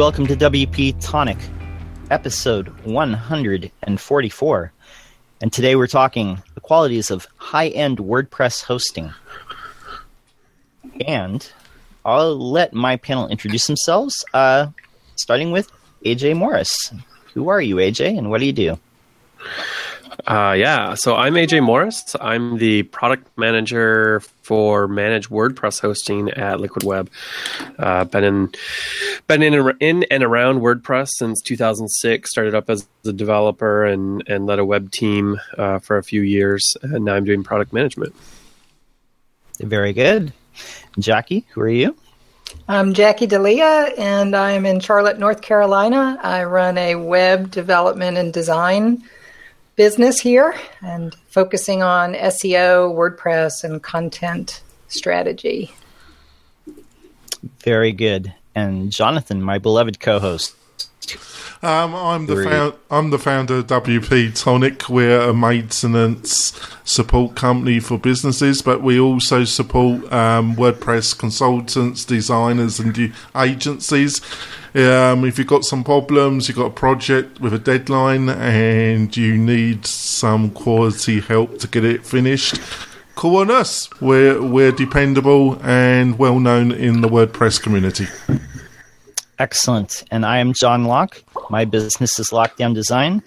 Welcome to WP Tonic, episode 144. And today we're talking the qualities of high end WordPress hosting. And I'll let my panel introduce themselves, uh, starting with AJ Morris. Who are you, AJ, and what do you do? Uh, yeah, so I'm AJ Morris. I'm the product manager for managed WordPress hosting at Liquid Web. Uh, been in been in, in and around WordPress since 2006. Started up as a developer and and led a web team uh, for a few years, and now I'm doing product management. Very good, Jackie. Who are you? I'm Jackie D'Elia, and I'm in Charlotte, North Carolina. I run a web development and design business here and focusing on SEO, WordPress, and content strategy. Very good. And Jonathan, my beloved co-host. Um, I'm the found, I'm the founder of WP Tonic. We're a maintenance support company for businesses, but we also support um, WordPress consultants, designers, and agencies. Um, if you've got some problems, you've got a project with a deadline, and you need some quality help to get it finished, call on us. We're we're dependable and well known in the WordPress community. Excellent. And I am John Locke. My business is Lockdown Design.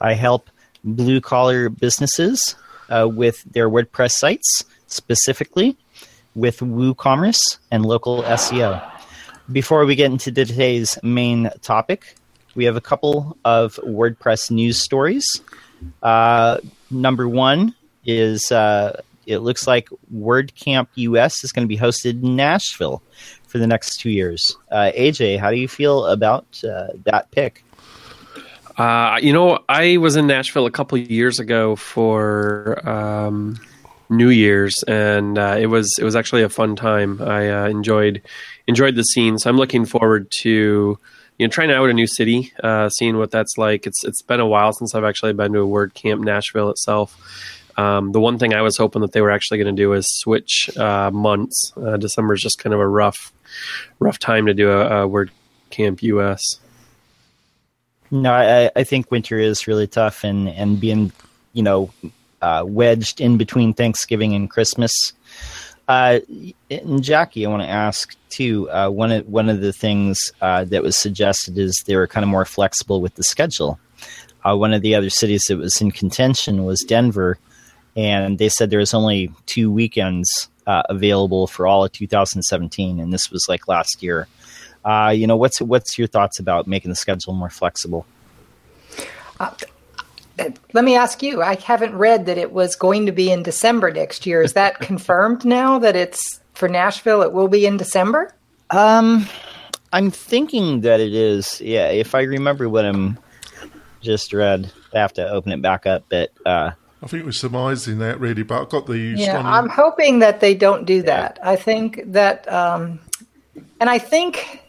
I help blue collar businesses uh, with their WordPress sites, specifically with WooCommerce and local SEO. Before we get into today's main topic, we have a couple of WordPress news stories. Uh, number one is uh, it looks like WordCamp US is going to be hosted in Nashville for the next two years. Uh, AJ, how do you feel about uh, that pick? Uh, you know, I was in Nashville a couple years ago for um, New Year's, and uh, it was it was actually a fun time. I uh, enjoyed enjoyed the scene, so I'm looking forward to you know trying out a new city, uh, seeing what that's like. It's it's been a while since I've actually been to a WordCamp Nashville itself. Um, the one thing I was hoping that they were actually going to do is switch uh, months. Uh, December is just kind of a rough rough time to do a, a WordCamp US. No, I, I think winter is really tough, and and being you know uh, wedged in between Thanksgiving and Christmas. Uh, and Jackie, I want to ask too. Uh, one of one of the things uh, that was suggested is they were kind of more flexible with the schedule. Uh, one of the other cities that was in contention was Denver, and they said there was only two weekends uh, available for all of 2017, and this was like last year. you know, what's what's your thoughts about making the schedule more flexible? let me ask you i haven't read that it was going to be in december next year is that confirmed now that it's for nashville it will be in december um i'm thinking that it is yeah if i remember what i'm just read i have to open it back up but uh I think we're surmising that really, but I've got the. Yeah, I'm hoping that they don't do that. I think that, um, and I think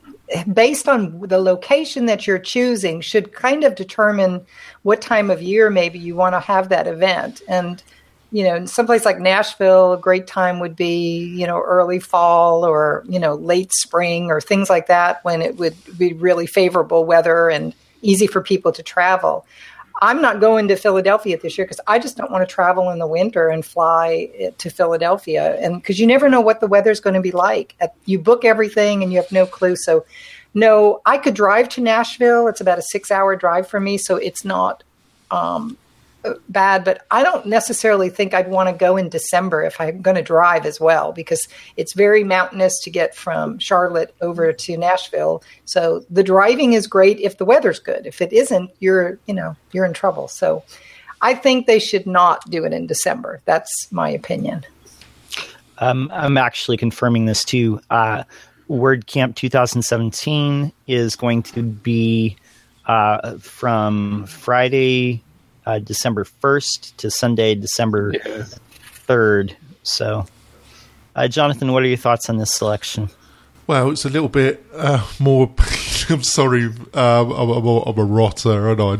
based on the location that you're choosing should kind of determine what time of year maybe you want to have that event and you know in someplace like nashville a great time would be you know early fall or you know late spring or things like that when it would be really favorable weather and easy for people to travel I'm not going to Philadelphia this year because I just don't want to travel in the winter and fly to Philadelphia. And because you never know what the weather's going to be like. You book everything and you have no clue. So, no, I could drive to Nashville. It's about a six hour drive for me. So it's not um, bad, but I don't necessarily think I'd want to go in December if I'm going to drive as well because it's very mountainous to get from Charlotte over to Nashville. So the driving is great if the weather's good. If it isn't, you're, you know, you're in trouble. So I think they should not do it in December. That's my opinion. Um, I'm actually confirming this too. Uh, WordCamp 2017 is going to be uh, from Friday uh, December 1st to Sunday, December yeah. 3rd. So, uh, Jonathan, what are your thoughts on this selection? Well, it's a little bit uh, more. I'm sorry, um, I'm, I'm, a, I'm, a rotter, and I?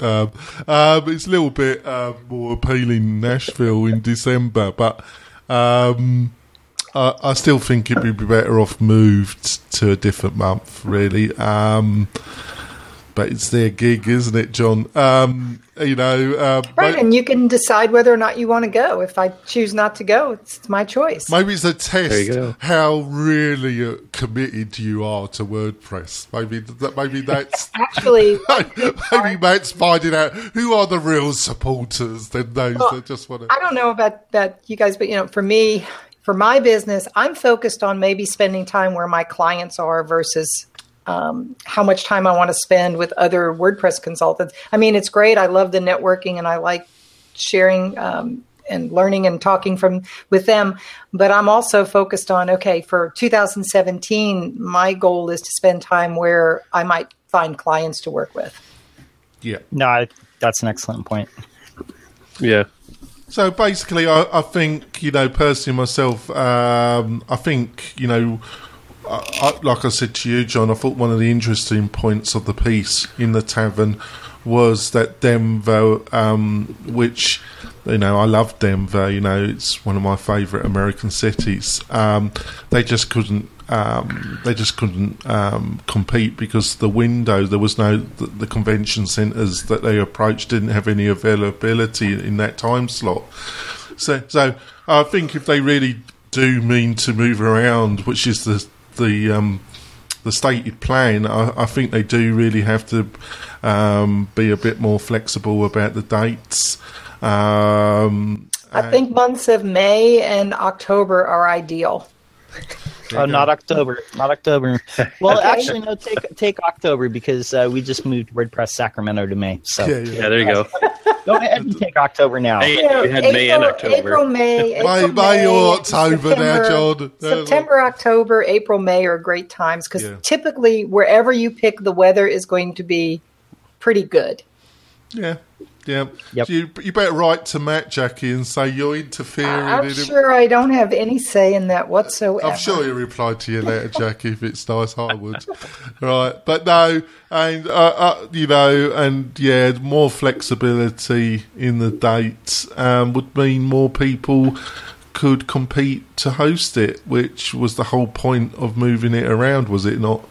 Um, um, it's a little bit uh, more appealing Nashville in December, but um, I, I still think it'd be better off moved to a different month, really. But it's their gig, isn't it, John? Um, you know, uh, right, and you can decide whether or not you want to go. If I choose not to go, it's my choice. Maybe it's a test how really uh, committed you are to WordPress. Maybe that. Maybe that's actually maybe Matt's finding out who are the real supporters than those well, that just want to. I don't know about that, you guys, but you know, for me, for my business, I'm focused on maybe spending time where my clients are versus um, how much time I want to spend with other WordPress consultants. I mean, it's great. I love the networking and I like sharing um, and learning and talking from with them. But I'm also focused on okay for 2017. My goal is to spend time where I might find clients to work with. Yeah, no, I, that's an excellent point. Yeah. So basically, I, I think you know personally myself. Um, I think you know I, like I said to you, John, I thought one of the interesting points of the piece in the tavern was that Denver, um, which you know I love Denver. You know, it's one of my favourite American cities. Um, they just couldn't. Um, they just couldn't um, compete because the window there was no the, the convention centres that they approached didn't have any availability in that time slot. So, so I think if they really do mean to move around, which is the the um, the stated plan, I, I, think they do really have to um, be a bit more flexible about the dates. Um, I think months of May and October are ideal. Oh, not October, not October. Well, okay. actually, no. Take take October because uh, we just moved WordPress Sacramento to May. So yeah, yeah. yeah there you go. Go ahead and take October now. Hey, we had April, May and October. April, May, April, May, May, or October September, now, John. September, October, April, May are great times because yeah. typically wherever you pick, the weather is going to be pretty good. Yeah, yeah. Yep. So you, you better write to Matt, Jackie, and say you're interfering. I'm in sure it. I don't have any say in that whatsoever. I'm sure you reply to your letter, Jackie, if it's nice. I would. right. But no, and, uh, uh, you know, and yeah, more flexibility in the dates um, would mean more people could compete to host it, which was the whole point of moving it around, was it not?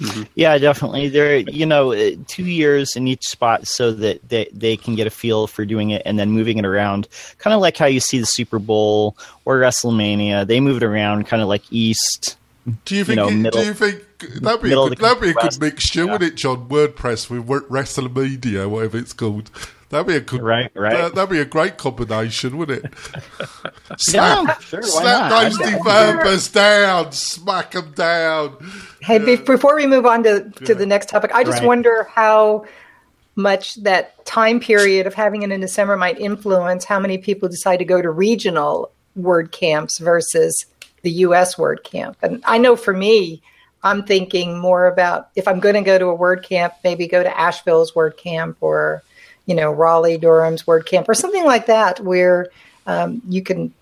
Mm-hmm. Yeah, definitely. They're you know, uh, two years in each spot so that they, they can get a feel for doing it and then moving it around. Kind of like how you see the Super Bowl or WrestleMania. They move it around kind of like east. Do you think? You know, middle, do you think that'd be a good, that'd be a good mixture, yeah. wouldn't it, John? WordPress with WrestleMania, whatever it's called. That'd be a good, right, right. That, would be a great combination, wouldn't it? slap, yeah, sure, slap those developers down, smack them down. Hey, yeah. before we move on to to yeah. the next topic, I just right. wonder how much that time period of having it in December might influence how many people decide to go to regional WordCamps versus the U.S. WordCamp. And I know for me, I'm thinking more about if I'm going to go to a WordCamp, maybe go to Asheville's WordCamp or you know, Raleigh, Durham's WordCamp or something like that, where um, you can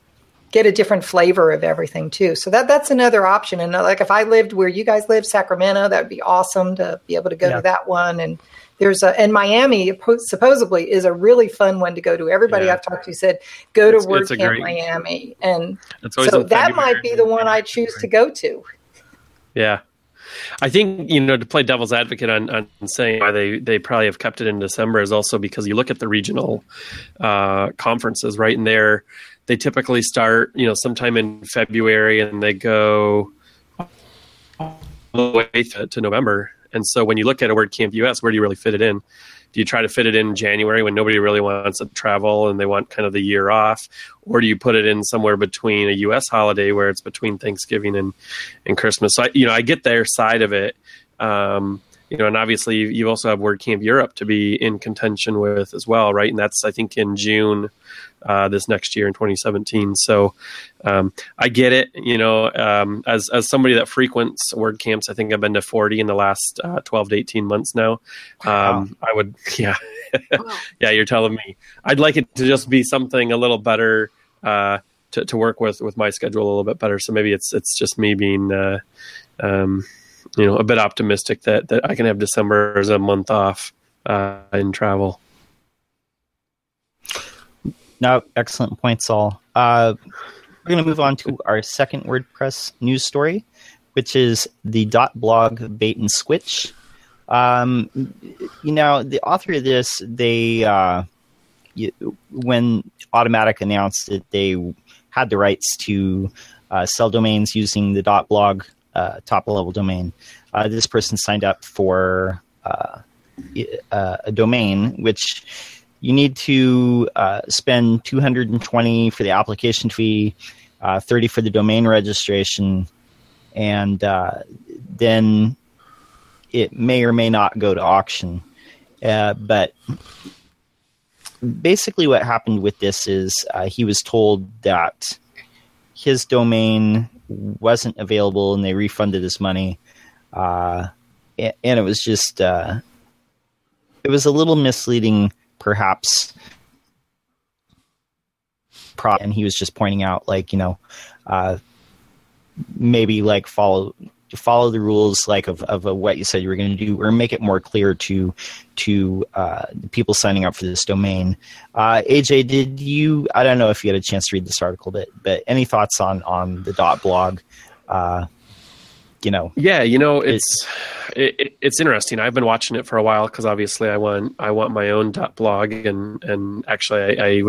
get a different flavor of everything too. So that that's another option. And uh, like if I lived where you guys live, Sacramento, that would be awesome to be able to go yeah. to that one. And there's a and Miami supposedly is a really fun one to go to. Everybody yeah. I've talked to said go to it's, WordCamp great, Miami, and so that might be the one I choose to go to. Yeah, I think you know to play devil's advocate on, on saying why they they probably have kept it in December is also because you look at the regional uh, conferences right, and there they typically start you know sometime in February and they go all the way to, November. And so when you look at a WordCamp US, where do you really fit it in? do you try to fit it in January when nobody really wants to travel and they want kind of the year off, or do you put it in somewhere between a U.S. holiday where it's between Thanksgiving and and Christmas? So I, you know, I get their side of it. Um, you know, and obviously you also have WordCamp Europe to be in contention with as well, right? And that's I think in June uh, this next year in 2017. So um, I get it. You know, um, as as somebody that frequents WordCamps, I think I've been to 40 in the last uh, 12 to 18 months now. Wow. Um, I would, yeah, yeah. You're telling me. I'd like it to just be something a little better. Uh, to, to work with with my schedule a little bit better, so maybe it's it's just me being uh, um, you know a bit optimistic that that I can have December as a month off uh, in travel. No, excellent points, all. Uh, we're going to move on to our second WordPress news story, which is the dot .blog bait and switch. Um, you know, the author of this, they uh, you, when Automattic announced that they had the rights to uh, sell domains using the dot .blog uh, top level domain, uh, this person signed up for uh, uh, a domain which you need to spend 220 for the application fee, 30 for the domain registration, and then it may or may not go to auction. Uh, but basically, what happened with this is uh, he was told that his domain wasn't available and they refunded his money. Uh, and, it was just, uh, it was a little misleading, perhaps. And he was just pointing out, like, you know, uh, maybe like follow follow the rules like of, of what you said you were going to do or make it more clear to to uh, people signing up for this domain. Uh, aj did you i don't know if you had a chance to read this article but but any thoughts on on the dot blog? Uh, you know. Yeah you know it's it, it, it's interesting. I've been watching it for a while because obviously i want i want my own dot blog and and actually i, I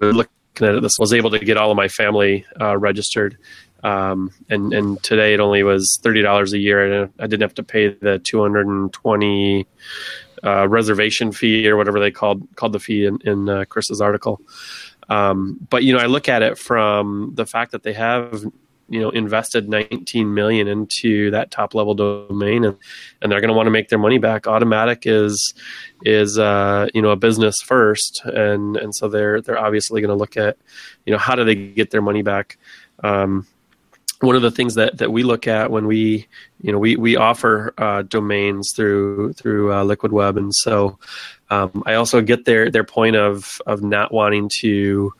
looking at this was able to get all of my family uh, registered um, and and today it only was thirty dollars a year, and I didn't have to pay the two hundred and twenty uh, reservation fee or whatever they called called the fee in, in uh, Chris's article. Um, but you know, I look at it from the fact that they have you know invested 19 million into that top level domain and and they're going to want to make their money back. Automattic is is uh, you know a business first and and so they're they're obviously going to look at you know how do they get their money back? Um, one of the things that, that we look at when we you know we we offer uh, domains through through uh, Liquid Web, and so um, I also get their their point of of not wanting to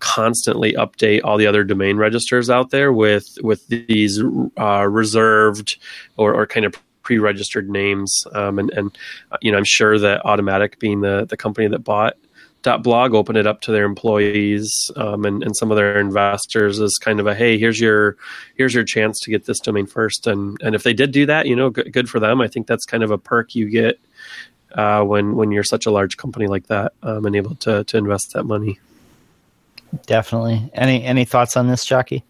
constantly update all the other domain registers out there with with these uh, reserved or, or kind of pre-registered names. Um, and and you know I'm sure that Automattic being the the company that bought blog open it up to their employees um, and, and some of their investors as kind of a hey here's your here's your chance to get this domain first. And and if they did do that you know good, good for them. I think that's kind of a perk you get uh, when when you're such a large company like that um, and able to to invest that money. Definitely. Any any thoughts on this Jackie?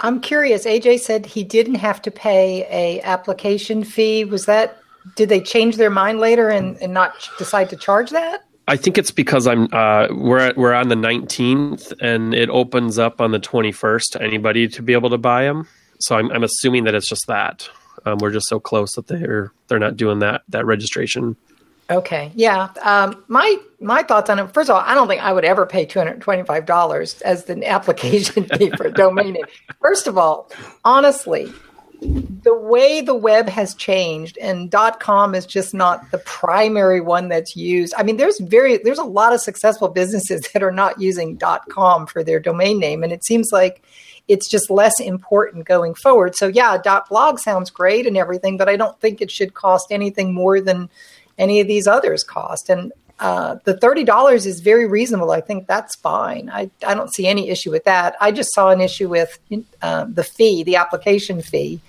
I'm curious. Aj said he didn't have to pay a application fee. Was that did they change their mind later and, and not decide to charge that I think it's because I'm uh, we're we're on the 19th and it opens up on the 21st to anybody to be able to buy them. So I'm, I'm assuming that it's just that um, we're just so close that they're they're not doing that that registration. Okay, yeah. Um, my my thoughts on it. First of all, I don't think I would ever pay two hundred twenty five dollars as the application fee for a domain name. First of all, honestly, the way the web has changed and com is just not the primary one that's used. I mean there's very there's a lot of successful businesses that are not using com for their domain name. And it seems like it's just less important going forward. So yeah blog sounds great and everything but i don't think it should cost anything more than any of these others cost. And uh, the thirty dollars is very reasonable. I think that's fine. I, I don't see any issue with that. I just saw an issue with uh, the fee, the application fee,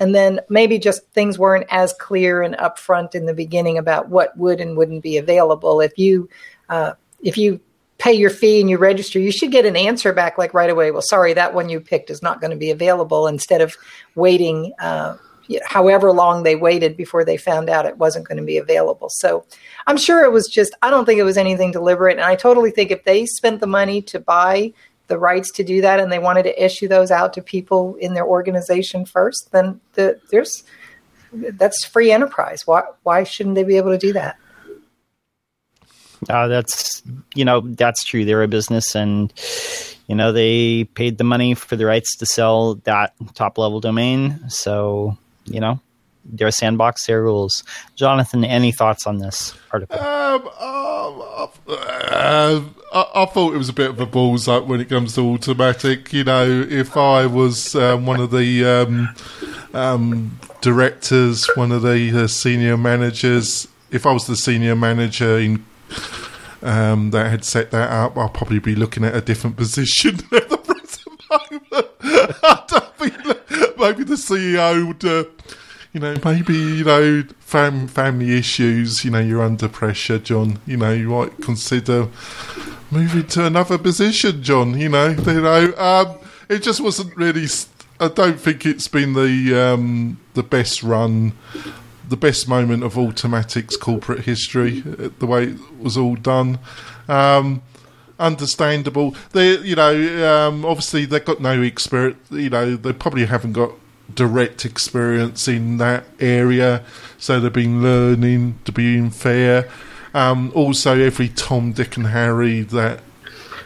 and then maybe just things weren't as clear and upfront in the beginning about what would and wouldn't be available. If you uh, if you pay your fee and you register, you should get an answer back like right away. Well, sorry, that one you picked is not going to be available. Instead of waiting. However long they waited before they found out it wasn't going to be available. So I'm sure it was just, I don't think it was anything deliberate. And I totally think if they spent the money to buy the rights to do that and they wanted to issue those out to people in their organization first, then the, there's, that's free enterprise. Why, why shouldn't they be able to do that? Uh, that's you know that's true. They're a business, and you know they paid the money for the rights to sell that top level domain. So you know, their sandbox, their rules. Jonathan, any thoughts on this article? Um, um, uh, I, I, thought it was a bit of a balls up when it comes to Automattic. You know, if I was um, one of the um, um, directors, one of the uh, senior managers, if I was the senior manager in um, that had set that up, I'll probably be looking at a different position at the present I don't think maybe the CEO would, uh, you know, maybe you know, fam- family issues. You know, you're under pressure, John. You know, you might consider moving to another position, John. You know, you know, um, it just wasn't really. I don't think it's been the um, the best run, the best moment of Automattic's corporate history. uh, The way it was all done. Um, understandable. They, you know, um, obviously they've got no experience. You know, they probably haven't got direct experience in that area, so they've been learning to being fair. Um, also, every Tom, Dick, and Harry that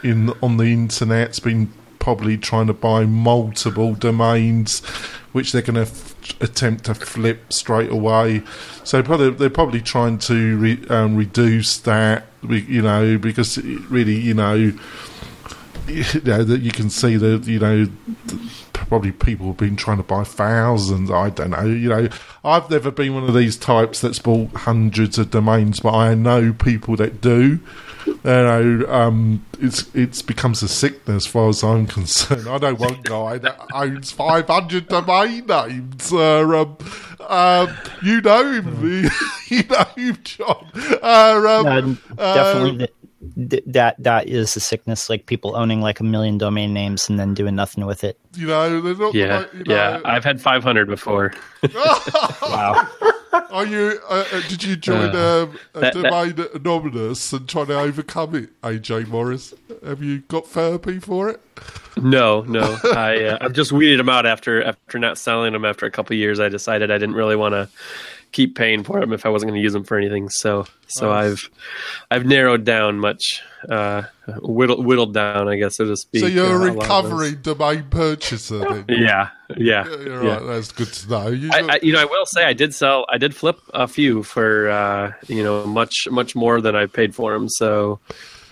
in on the internet's been probably trying to buy multiple domains, which they're going to f- attempt to flip straight away. So probably they're probably trying to re- um, reduce that, you know, because really, you know, you know that you can see that you know probably people have been trying to buy thousands. I don't know. You know, I've never been one of these types that's bought hundreds of domains, but I know people that do. You know, um, it's it's becomes a sickness as far as I'm concerned. I know one guy that owns 500 domain names. Uh, um, um, you know him, you know him, John. Uh, um, Uh, definitely, th- th- that that is a sickness. Like people owning like a million domain names and then doing nothing with it. You know, they're not. Yeah, like, you know, yeah. I've had 500 before. Wow. Are you? Uh, uh, did you join Uh, um, a that- that- domain anonymous and try to overcome it, AJ Morris? Have you got therapy for it? No, no. I uh, I've just weeded them out after after not selling them. After a couple of years, I decided I didn't really want to keep paying for them if I wasn't going to use them for anything. So so Nice. I've I've narrowed down much, uh, whittled whittled down, I guess so to speak. So you're uh, a lot of those. recovering domain purchaser, then? Yeah, yeah, Yeah, you're yeah. right. That's good to know. You I, I, you know, I will say I did sell, I did flip a few for, uh, you know, much, much more than I paid for them. So,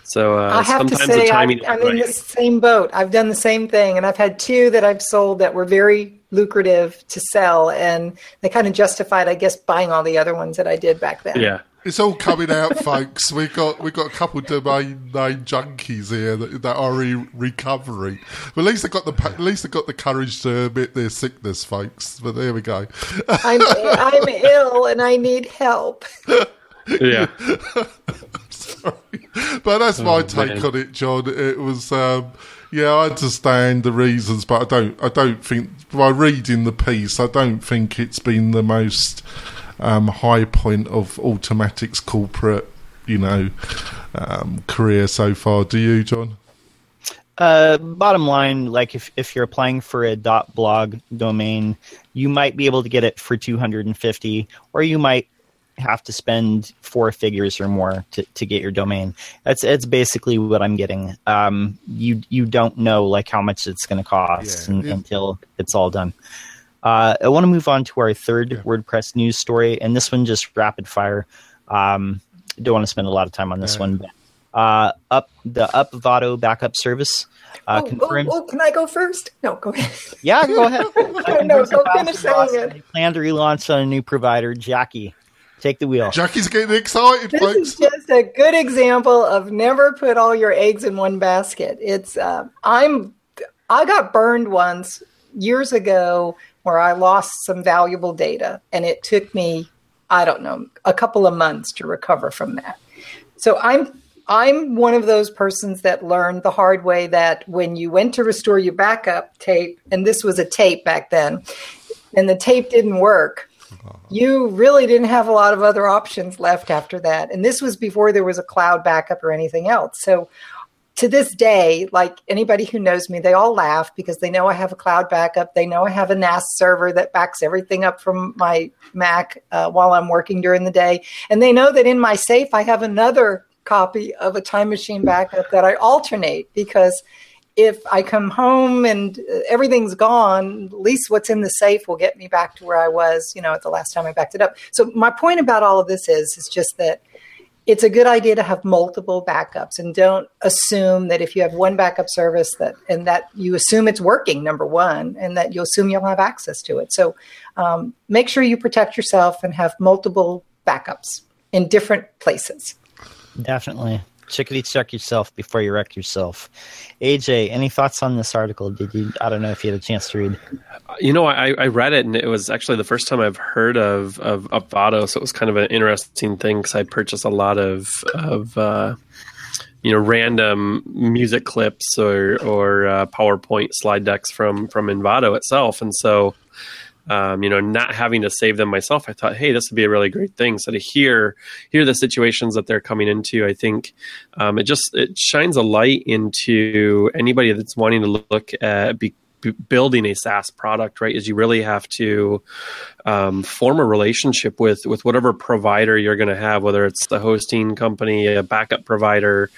so uh, I have to say, I, timing. is I'm in the same boat. I've done the same thing, and I've had two that I've sold that were very lucrative to sell, and they kind of justified, I guess, buying all the other ones that I did back then. Yeah, It's all coming out, folks. We got we got a couple of domain name junkies here that, that are in recovery. But at least they got the at least they got the courage to admit their sickness, folks. But there we go. I'm I'm ill and I need help. yeah, Sorry. But that's my take man. on it, John. It was, um, yeah, I understand the reasons, but I don't, I don't think by reading the piece, I don't think it's been the most um, high point of Automattic's corporate, you know, um, career so far. Do you, John? Uh, bottom line, like if, if you're applying for a .blog domain, you might be able to get it for 250, or you might have to spend four figures or more to, to get your domain. That's it's basically what I'm getting. Um, you you don't know like how much it's going to cost Yeah, un- yeah. until it's all done. Uh, I want to move on to our third WordPress news story, and this one just rapid fire. Um, don't want to spend a lot of time on this Yeah. one, but uh, up the Upvato backup service uh, oh, oh, confirms. oh, can I go first? No, go ahead. Yeah, go ahead. No, go finish saying it. Plan to relaunch on a new provider. Jackie, take the wheel. Jackie's getting excited, This folks. is just a good example of never put all your eggs in one basket. It's uh, I'm I got burned once years ago where I lost some valuable data, and it took me I don't know a couple of months to recover from that. So I'm I'm one of those persons that learned the hard way that when you went to restore your backup tape, and this was a tape back then, and the tape didn't work, you really didn't have a lot of other options left after that. And this was before there was a cloud backup or anything else. So to this day, like anybody who knows me, they all laugh because they know I have a cloud backup. They know I have a NAS server that backs everything up from my Mac uh, while I'm working during the day. And they know that in my safe, I have another copy of a time machine backup that I alternate because if I come home and uh, everything's gone, at least what's in the safe will get me back to where I was, you know, at the last time I backed it up. So my point about all of this is, is just that it's a good idea to have multiple backups and don't assume that if you have one backup service that and that you assume it's working number one and that you assume you'll have access to it so um, make sure you protect yourself and have multiple backups in different places Definitely. Chickadee check yourself before you wreck yourself. AJ, any thoughts on this article? Did you? I don't know if you had a chance to read. You know, I, I read it, and it was actually the first time I've heard of of Avado, so it was kind of an interesting thing because I purchased a lot of of uh, you know random music clips or or uh, PowerPoint slide decks from from Envato itself, and so um, you know, not having to save them myself, I thought, hey, this would be a really great thing. So to hear hear the situations that they're coming into, I think um, it just it shines a light into anybody that's wanting to look at be, building a SaaS product, right, is you really have to um, form a relationship with with whatever provider you're going to have, whether it's the hosting company, a backup provider,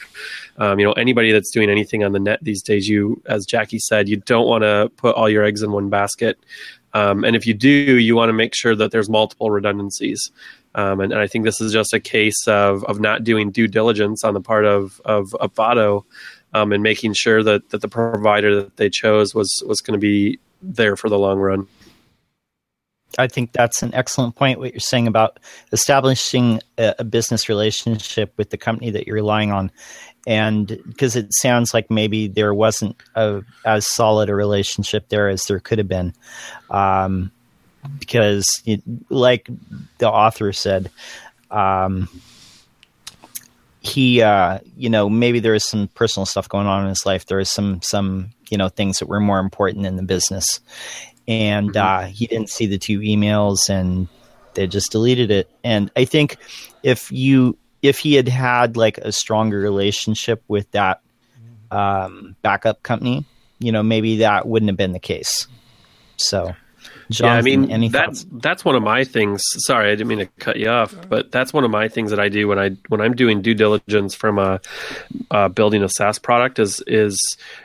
um, you know, anybody that's doing anything on the net these days. You, as Jackie said, you don't want to put all your eggs in one basket. Um, and if you do, you want to make sure that there's multiple redundancies. Um, and, and, I think this is just a case of, of not doing due diligence on the part of, of Avado um, and making sure that, that the provider that they chose was, was going to be there for the long run. I think that's an excellent point. What you're saying about establishing a, a business relationship with the company that you're relying on, and because it sounds like maybe there wasn't a, as solid a relationship there as there could have been, um, because it, like the author said, um, he, uh, you know, maybe there is some personal stuff going on in his life. There is some some you know things that were more important in the business, and mm-hmm. uh, he didn't see the two emails and they just deleted it. And I think if you if he had had like a stronger relationship with that um, backup company, you know, maybe that wouldn't have been the case. So Jonathan, yeah, I mean that's thoughts? that's one of my things. Sorry, I didn't mean to cut you off, but that's one of my things that I do when I when I'm doing due diligence from a uh, building a SaaS product is is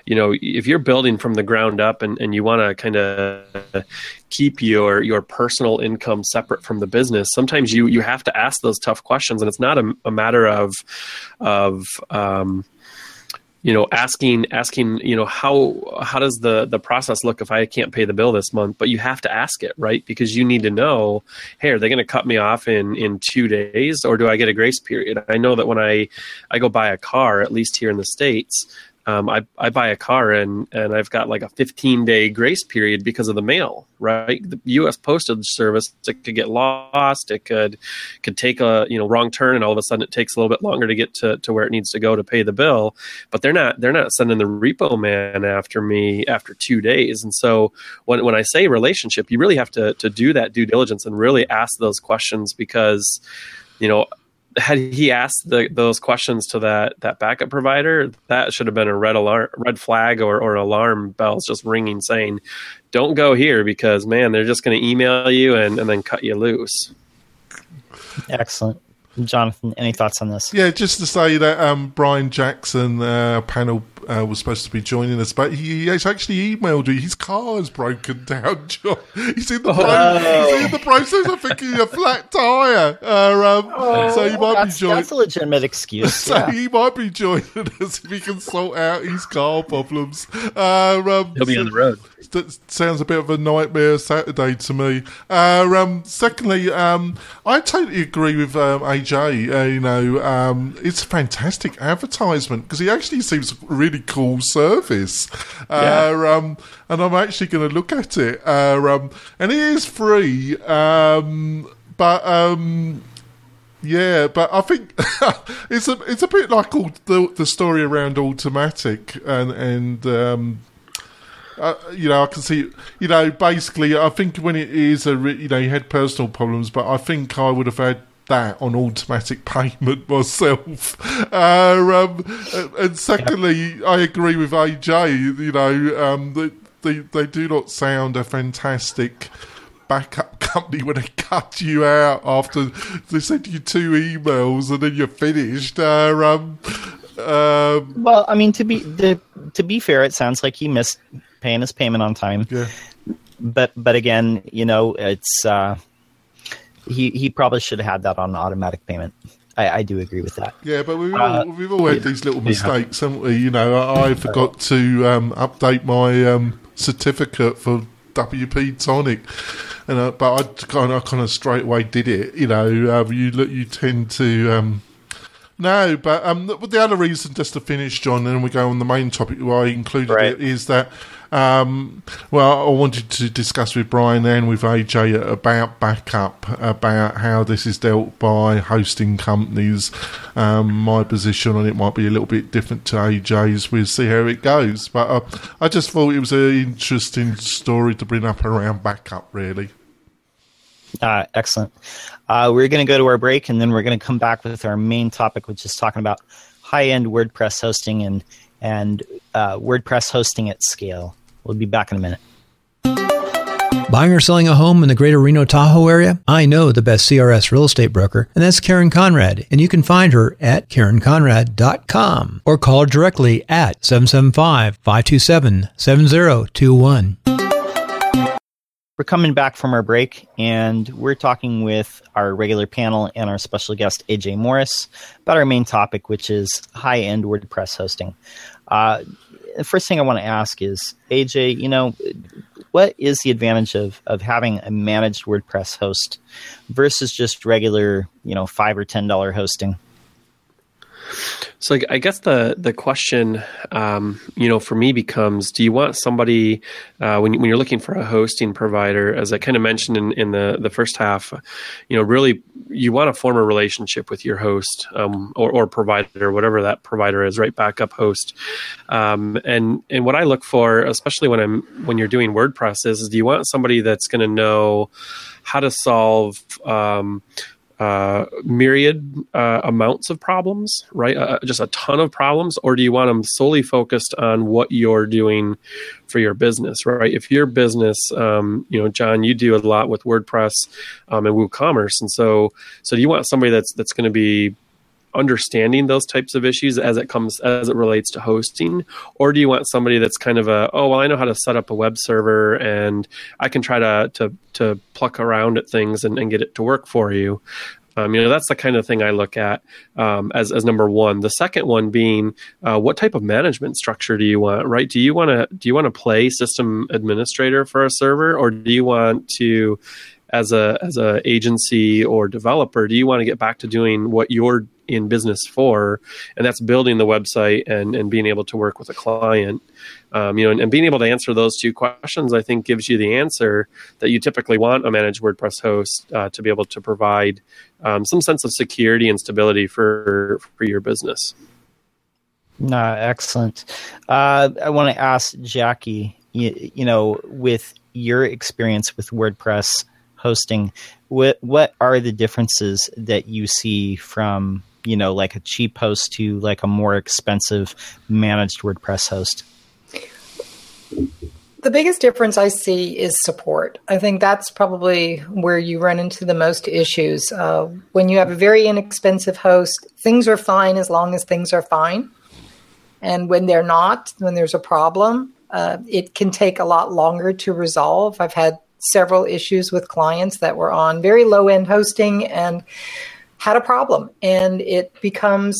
you know if you're building from the ground up and, and you want to kind of keep your your personal income separate from the business sometimes you you have to ask those tough questions and it's not a, a matter of of um, you know asking asking you know how how does the the process look if i can't pay the bill this month? But you have to ask it right? Because you need to know hey are they going to cut me off in in two days or do i get a grace period? I know that when i i go buy a car at least here in the states um, I, I buy a car and, and I've got like a 15 day grace period because of the mail, right? The U.S. Postage Service it could get lost, it could could take a you know wrong turn, and all of a sudden it takes a little bit longer to get to, to where it needs to go to pay the bill. But they're not they're not sending the repo man after me after two days. And so when when I say relationship, you really have to to do that due diligence and really ask those questions because you know had he asked the, those questions to that that backup provider, that should have been a red alarm, red flag, or or alarm bells just ringing, saying, "Don't go here because man, they're just going to email you and and then cut you loose." Excellent. Jonathan, any thoughts on this? Yeah, just to say that um, Brian Jackson, uh, panel uh, was supposed to be joining us, but he, has actually emailed me. His car is broken down, John. He's in the, oh. pro- he's in the process of fixing a flat tyre. Uh, um, oh, so he might be joining. That's a legitimate excuse. so yeah. he might be joining us if he can sort out his car problems. Uh, um, He'll be so, on the road. That sounds a bit of a nightmare Saturday to me. Uh, um, secondly, um, I totally agree with um, AJ. Uh, you know, um, it's a fantastic advertisement because he actually seems really cool service. Yeah. Uh, um, and I'm actually going to look at it. Uh, um, and it is free. Um, but um, yeah, but I think it's a it's a bit like all the, the story around Automattic and and um, uh, you know, I can see, you know, basically, I think when it is a, you know, you had personal problems, but I think I would have had that on automatic payment myself. Uh, um, and secondly. I agree with AJ. You know, um, they, they they do not sound a fantastic backup company when they cut you out after they send you two emails and then you're finished. Uh, um, um, well, I mean, to be the, to be fair, it sounds like he missed paying his payment on time. Yeah. But but again, you know, it's uh, he he probably should have had that on automatic payment. I, I do agree with that. Yeah, but we've all, uh, we've all had these little mistakes, yeah. haven't we? You know, I, I forgot to um, update my um, certificate for WP Tonic, and uh, but I kind of, I kind of straight away did it. You know, uh, you look, you tend to. Um, No, but um, the, the other reason, just to finish, John, and then we go on the main topic why I included Right. it, is that, um, well, I wanted to discuss with Brian and with AJ about backup, about how this is dealt by hosting companies. Um, my position on it might be a little bit different to AJ's. We'll see how it goes. But uh, I just thought it was an interesting story to bring up around backup, really. Uh, excellent. Uh, we're going to go to our break, and then we're going to come back with our main topic, which is talking about high-end WordPress hosting and and uh, WordPress hosting at scale. We'll be back in a minute. Buying or selling a home in the greater Reno Tahoe area? I know the best CRS real estate broker, and that's Karen Conrad. And you can find her at KarenConrad.com or call her directly at 775 527 7021. We're coming back from our break, and we're talking with our regular panel and our special guest, AJ Morris, about our main topic, which is high end WordPress hosting. Uh, the first thing I want to ask is, AJ, you know, what is the advantage of, of having a managed WordPress host versus just regular, you know, five or ten dollar hosting? So I guess the the question, um, you know, for me becomes: Do you want somebody uh, when when you're looking for a hosting provider, as I kind of mentioned in, in the the first half, you know, really you want to form a relationship with your host um, or or provider, whatever that provider is, right? Backup host, um, and and what I look for, especially when I'm when you're doing WordPress, is, is do you want somebody that's going to know how to solve um, uh, myriad uh, amounts of problems, right? Uh, just a ton of problems, or do you want them solely focused on what you're doing for your business, right? If your business, um, you know, John, you do a lot with WordPress um, and WooCommerce, and so so do you want somebody that's that's going to be understanding those types of issues as it comes as it relates to hosting or do you want somebody that's kind of a oh well i know how to set up a web server and i can try to to to pluck around at things and, and get it to work for you um, you know that's the kind of thing I look at um, as as number one. The second one being uh, what type of management structure do you want? Right? Do you want to do you want to play system administrator for a server, or do you want to as a as a agency or developer? Do you want to get back to doing what you're in business for, and that's building the website and and being able to work with a client? Um, you know, and, and, being able to answer those two questions, I think, gives you the answer that you typically want a managed WordPress host uh, to be able to provide um, some sense of security and stability for for your business. No, excellent. Uh, I want to ask Jackie. You, you, know, with your experience with WordPress hosting, what what are the differences that you see from you know like a cheap host to like a more expensive managed WordPress host? The biggest difference I see is support. I think that's probably where you run into the most issues. Uh, when you have a very inexpensive host, things are fine as long as things are fine. And when they're not, when there's a problem, uh, it can take a lot longer to resolve. I've had several issues with clients that were on very low end hosting and had a problem. And it becomes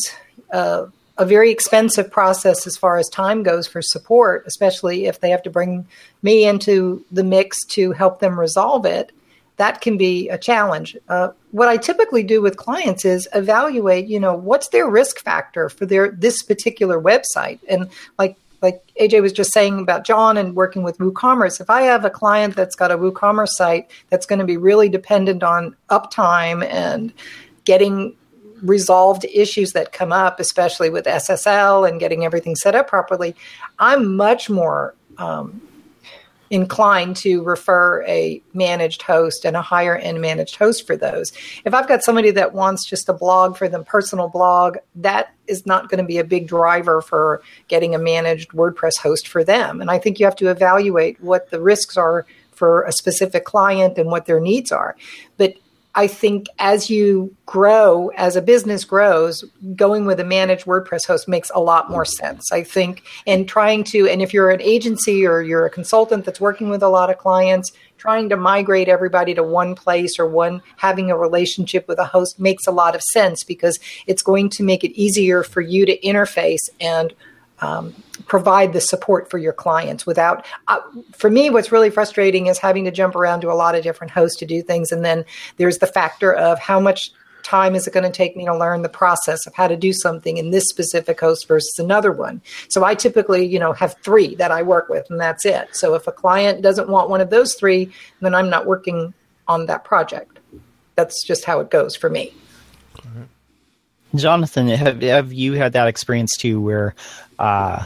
uh, a very expensive process as far as time goes for support, especially if they have to bring me into the mix to help them resolve it. That can be a challenge. Uh, what I typically do with clients is evaluate, you know, what's their risk factor for their this particular website, and like like AJ was just saying about John and working with WooCommerce. If I have a client that's got a WooCommerce site that's going to be really dependent on uptime and getting resolved issues that come up, especially with SSL and getting everything set up properly, I'm much more um, inclined to refer a managed host and a higher end managed host for those. If I've got somebody that wants just a blog for them, personal blog, that is not going to be a big driver for getting a managed WordPress host for them. And I think you have to evaluate what the risks are for a specific client and what their needs are. But I think as you grow, as a business grows, going with a managed WordPress host makes a lot more sense. I think, and trying to, and if you're an agency or you're a consultant that's working with a lot of clients, trying to migrate everybody to one place or one having a relationship with a host makes a lot of sense because it's going to make it easier for you to interface and um, provide the support for your clients without uh, for me what's really frustrating is having to jump around to a lot of different hosts to do things and then there's the factor of how much time is it going to take me to learn the process of how to do something in this specific host versus another one? So I typically, you know, have three that I work with, and that's it. So if a client doesn't want one of those three, then I'm not working on that project. That's just how it goes for me. Jonathan, have have you had that experience too, where, uh,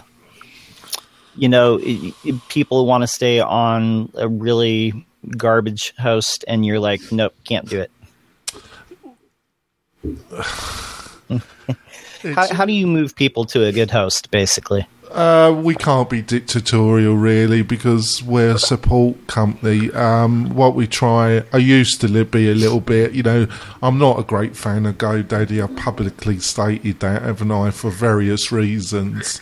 you know, people want to stay on a really garbage host, and you're like, nope, can't do it. how, how do you move people to a good host, basically? Uh, we can't be dictatorial really because we're a support company. Um, what we try, I used to be a little bit, you know, I'm not a great fan of GoDaddy. I've publicly stated that, haven't I, for various reasons.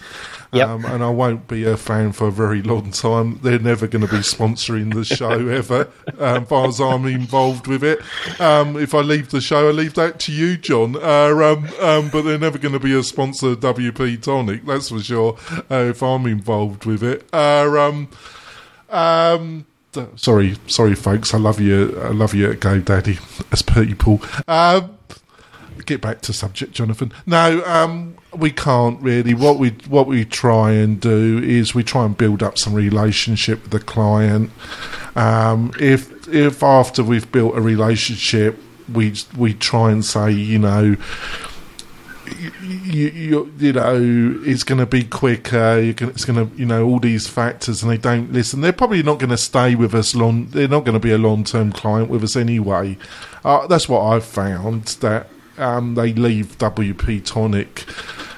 Yep. Um, and I won't be a fan for a very long time. They're never going to be sponsoring the show ever, um, as far as I'm involved with it. Um, if I leave the show, I leave that to you, John. Uh, um, um, but they're never going to be a sponsor of WP Tonic, that's for sure, uh, if I'm involved with it. Uh, um, sorry, sorry, folks. I love you. I love you, at GoDaddy, as people. Um, get back to subject, Jonathan. No, um, we can't really. What we what we try and do is we try and build up some relationship with the client. Um, if if after we've built a relationship, we we try and say, you know. You, you, you know it's going to be quicker gonna, it's going to you know all these factors and they don't listen they're probably not going to stay with us long they're not going to be a long-term client with us anyway uh, that's what i've found that um, they leave WP Tonic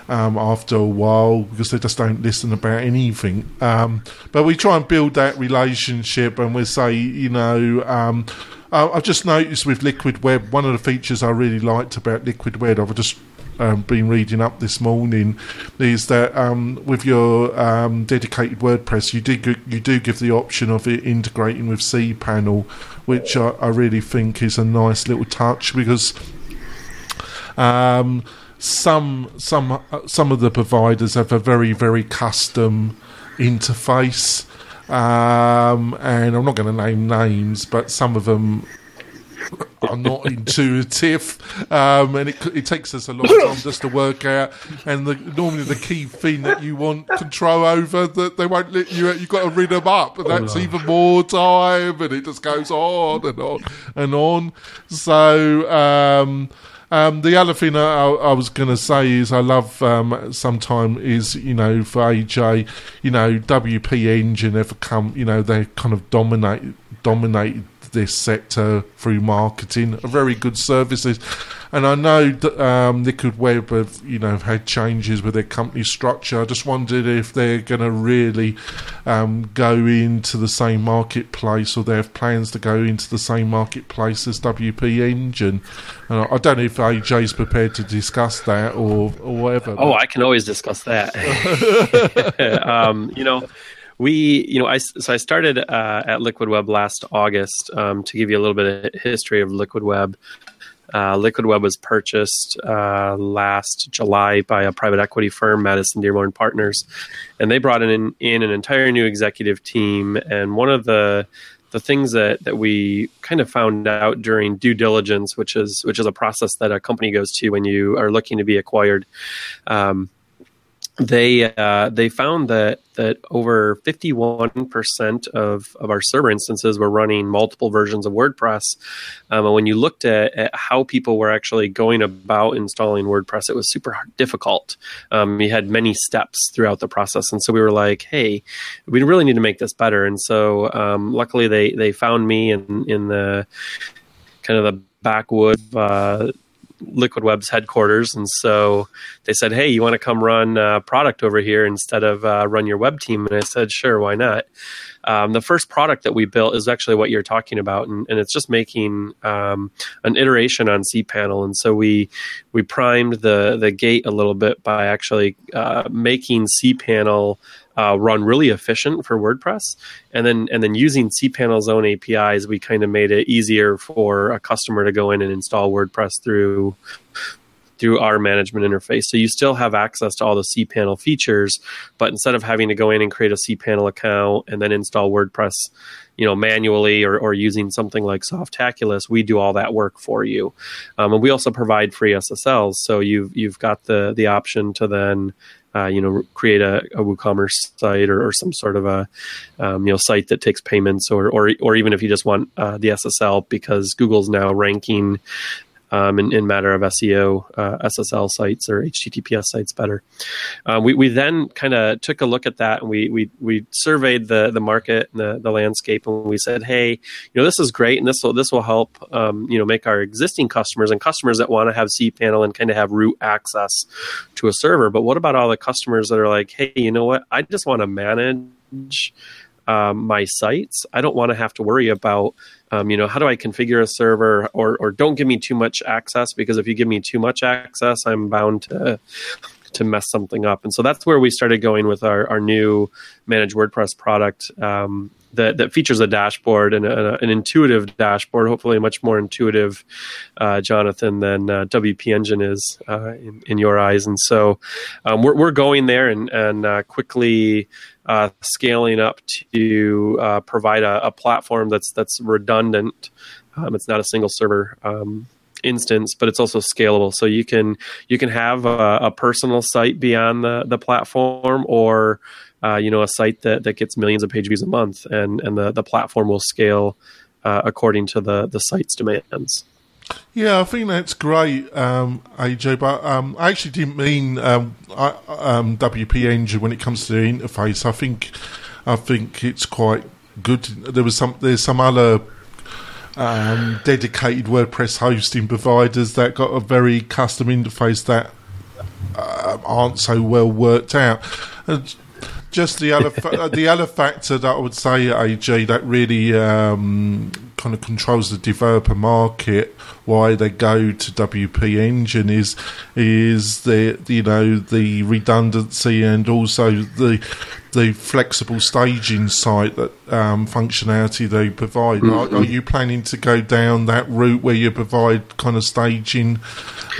um, after a while because they just don't listen about anything. Um, but we try and build that relationship, and we say, you know. Um, I've just noticed with Liquid Web, one of the features I really liked about Liquid Web, I've just um, been reading up this morning is that um, with your um, dedicated WordPress, you do you do give the option of it integrating with cPanel, which I, I really think is a nice little touch because um, some some uh, some of the providers have a very very custom interface, um, and I'm not going to name names, but some of them are not intuitive, um, and it, it takes us a long time just to work out. And the, normally, the key thing that you want control over, that they won't let you. You've got to read them up, and that's even more time, and it just goes on and on and on. So. Um, um, the other thing I, I was going to say is I love um, sometime is you know for AJ you know WP Engine have come you know they kind of dominate dominate this sector through marketing, very good services. And I know that um, Liquid Web have, you know, had changes with their company structure. I just wondered if they're going to really um, go into the same marketplace, or they have plans to go into the same marketplace as WP Engine. And I don't know if AJ is prepared to discuss that or, or whatever. Oh, I can always discuss that. um, you know we, you know, I so I started uh, at Liquid Web last August. Um, to give you a little bit of history of Liquid Web, uh, Liquid Web was purchased uh, last July by a private equity firm, Madison Dearborn Partners, and they brought in in an entire new executive team. And one of the the things that, that we kind of found out during due diligence, which is which is a process that a company goes to when you are looking to be acquired, um, they uh, they found that that over 51% of, of our server instances were running multiple versions of WordPress. Um, and when you looked at, at, how people were actually going about installing WordPress, it was super difficult. Um, had many steps throughout the process. And so we were like, hey, we really need to make this better. And so um, luckily they, they found me in, in the kind of the backwood uh, Liquid Web's headquarters, and so they said, "Hey, you want to come run uh, product over here instead of uh, run your web team?" And I said, "Sure, why not?" Um, the first product that we built is actually what you're talking about, and, and it's just making um, an iteration on cPanel. And so we we primed the the gate a little bit by actually uh, making cPanel uh, run really efficient for WordPress, and then and then using cPanel's own APIs, we kind of made it easier for a customer to go in and install WordPress through through our management interface. So you still have access to all the cPanel features, but instead of having to go in and create a cPanel account and then install WordPress, you know, manually or, or using something like Softaculous, we do all that work for you. Um, and we also provide free SSLs, so you've you've got the the option to then uh, you know, create a, a WooCommerce site or, or, some sort of a um, you know site that takes payments, or or or even if you just want uh, the SSL because Google's now ranking um, in, in, matter of SEO, uh, SSL sites or HTTPS sites better. Uh, we, we then kind of took a look at that and we, we, we surveyed the, the market and the, the landscape and we said, hey, you know, this is great and this will, this will help, um, you know, make our existing customers and customers that want to have cPanel and kind of have root access to a server. But what about all the customers that are like, hey, you know what? I just want to manage um, my sites. I don't want to have to worry about, um, you know, how do I configure a server or, or don't give me too much access because if you give me too much access, I'm bound to to mess something up. And so that's where we started going with our, our new managed WordPress product um, that, that features a dashboard and a, an intuitive dashboard, hopefully much more intuitive, uh, Jonathan, than uh, WP Engine is uh, in, in, your eyes. And so um, we're, we're going there and, and uh, quickly uh, scaling up to uh, provide a, a, platform that's that's redundant. Um, it's not a single server um, instance, but it's also scalable. So you can you can have a, a personal site beyond the the platform, or uh, you know a site that that gets millions of page views a month, and and the the platform will scale uh, according to the the site's demands. Yeah, I think that's great, um, AJ. But um, I actually didn't mean um, I, um, WP Engine when it comes to the interface. I think I think it's quite good. There was some there's some other um, dedicated WordPress hosting providers that got a very custom interface that uh, aren't so well worked out. Just the other fa- the other factor that I would say, AJ, that really um, kind of controls the developer market why they go to WP Engine is is the you know the redundancy and also the the flexible staging site that um, functionality they provide. Mm-hmm. Are, are, you planning to go down that route where you provide kind of staging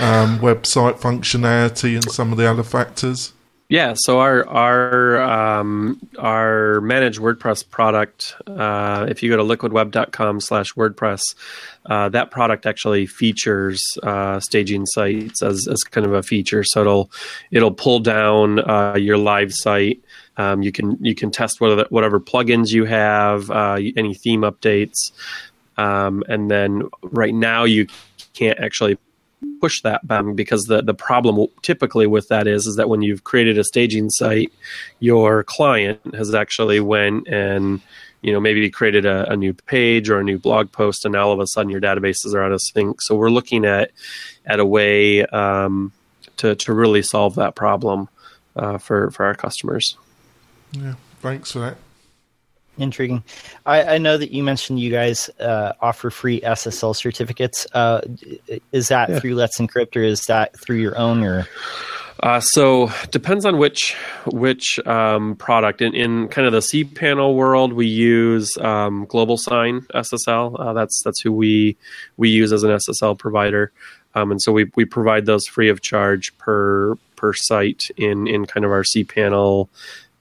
um, website functionality and some of the other factors? Yeah, so our our um, our managed WordPress product, uh, if you go to liquidweb.com slash WordPress, uh, that product actually features uh, staging sites as, as kind of a feature. So it'll it'll pull down uh, your live site. Um, you can you can test whatever whatever plugins you have, uh, any theme updates, um, and then right now you can't actually push that button because the, the problem typically with that is is that when you've created a staging site, your client has actually went and you know maybe created a, a, new page or a new blog post, and all of a sudden your databases are out of sync. So we're looking at at a way um, to to really solve that problem uh, for for our customers. Yeah, thanks for that intriguing. I, I, know that you mentioned you guys uh, offer free SSL certificates. Uh, is that yeah. through Let's Encrypt or is that through your own or? Uh, so depends on which which um, product. In, in kind of the cPanel world, we use um, GlobalSign SSL. Uh, that's that's who we we use as an SSL provider, um, and so we we provide those free of charge per per site in in kind of our cPanel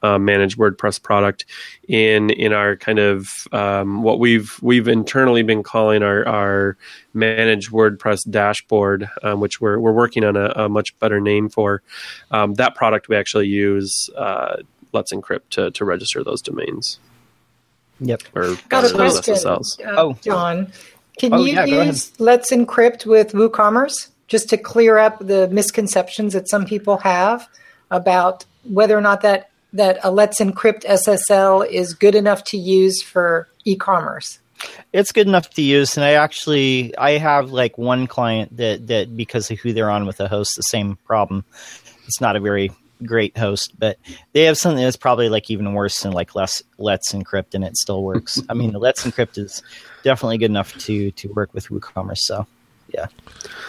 uh, managed WordPress product in in our kind of um, what we've we've internally been calling our our managed WordPress dashboard, um, which we're we're working on a, a much better name for. Um, that product we actually use uh, Let's Encrypt to to register those domains. Yep. Or Got a question, uh, oh. John. Can oh, you yeah, use Let's Encrypt with WooCommerce just to clear up the misconceptions that some people have about whether or not that that a Let's Encrypt SSL is good enough to use for e-commerce? It's good enough to use, and I actually I have like one client that that because of who they're on with the host, the same problem. It's not a very great host, but they have something that's probably like even worse than like less Let's Encrypt, and it still works. I mean, the Let's Encrypt is definitely good enough to to work with WooCommerce. So, yeah,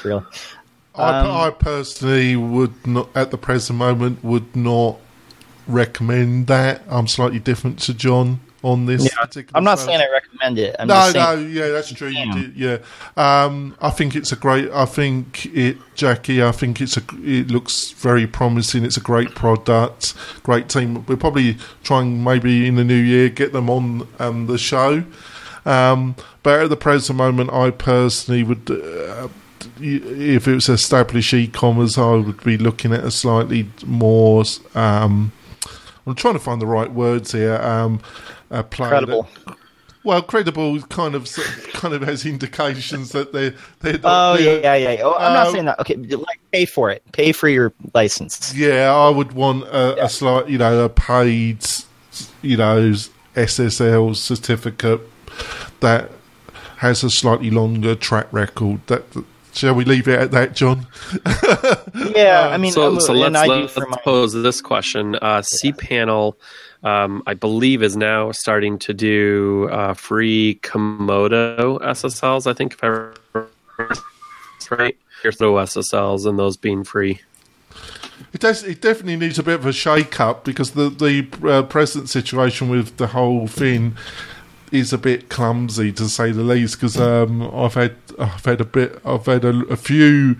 really. Um, I, I personally would not, at the present moment, would not recommend that. I'm slightly different to John on this Yeah, particular. I'm not sales. saying I recommend it. I'm no, just no, yeah, that's true. You Damn. yeah. Um, I think it's a great. I think it, Jackie. I think it's a. It looks very promising. It's a great product, great team. We'll probably try and maybe in the new year get them on um, the show. Um, but at the present moment, I personally would. Uh, if it was established e-commerce, I would be looking at a slightly more. Um, I'm trying to find the right words here. Um, player that- well, credible kind of kind of has indications that they're they're. Oh they're- yeah, yeah, yeah. Oh, I'm not Uh, saying that. Okay, like pay for it. Pay for your license. Yeah, I would want a, a slight, you know, a paid, you know, SSL certificate that has a slightly longer track record. That shall we leave it at that, John? Yeah, I mean, so, so and let's, I do let's my- pose this question. Uh, cPanel, um, I believe, is now starting to do uh, free Comodo SSLs. I think if I remember right, here's no SSLs and those being free. It does. It definitely needs a bit of a shake up because the the uh, present situation with the whole thing is a bit clumsy to say the least. Because um, I've had I've had a bit I've had a, a few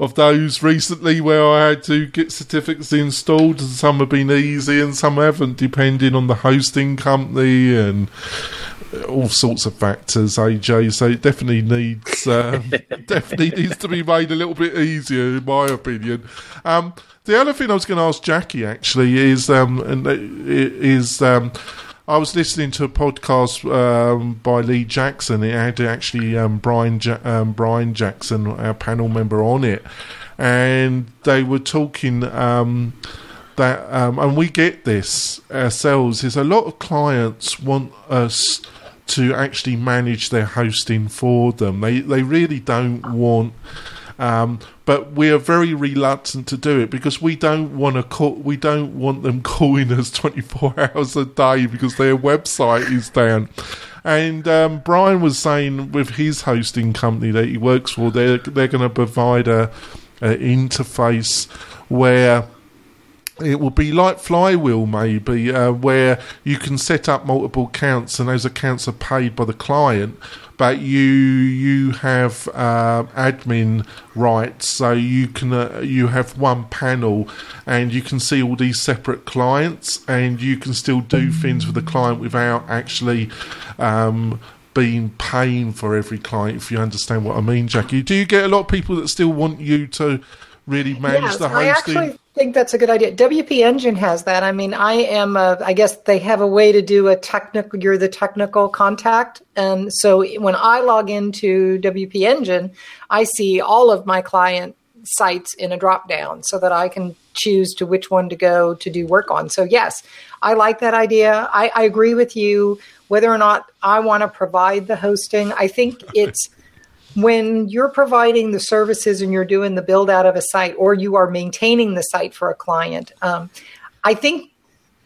of those recently where I had to get certificates installed, and some have been easy and some haven't, depending on the hosting company and all sorts of factors, AJ. So it definitely needs uh, definitely needs to be made a little bit easier, in my opinion. Um, the other thing I was going to ask Jackie actually is um, and uh, is um, I was listening to a podcast um, by Lee Jackson. It had actually um, Brian ja- um, Brian Jackson, our panel member, on it, and they were talking. Um, that um, and we get this ourselves is a lot of clients want us to actually manage their hosting for them they they really don't want um, but we are very reluctant to do it because we don't want to call we don't want them calling us 24 hours a day because their website is down. And um, Brian was saying with his hosting company that he works for they're they're going to provide a, interface where it will be like Flywheel, maybe, uh, where you can set up multiple accounts, and those accounts are paid by the client, but you you have uh, admin rights, so you can uh, you have one panel, and you can see all these separate clients, and you can still do things with the client without actually. Um, being paying for every client, if you understand what I mean, Jackie. Do you get a lot of people that still want you to really manage Yes, the hosting? Think that's a good idea. WP Engine has that. I mean, I am. A, I guess they have a way to do a technical. You're the technical contact, and so when I log into WP Engine, I see all of my client sites in a drop down, so that I can choose to which one to go to do work on. So yes, I like that idea. I, I agree with you. Whether or not I want to provide the hosting, I think it's when you're providing the services and you're doing the build out of a site or you are maintaining the site for a client, um, I think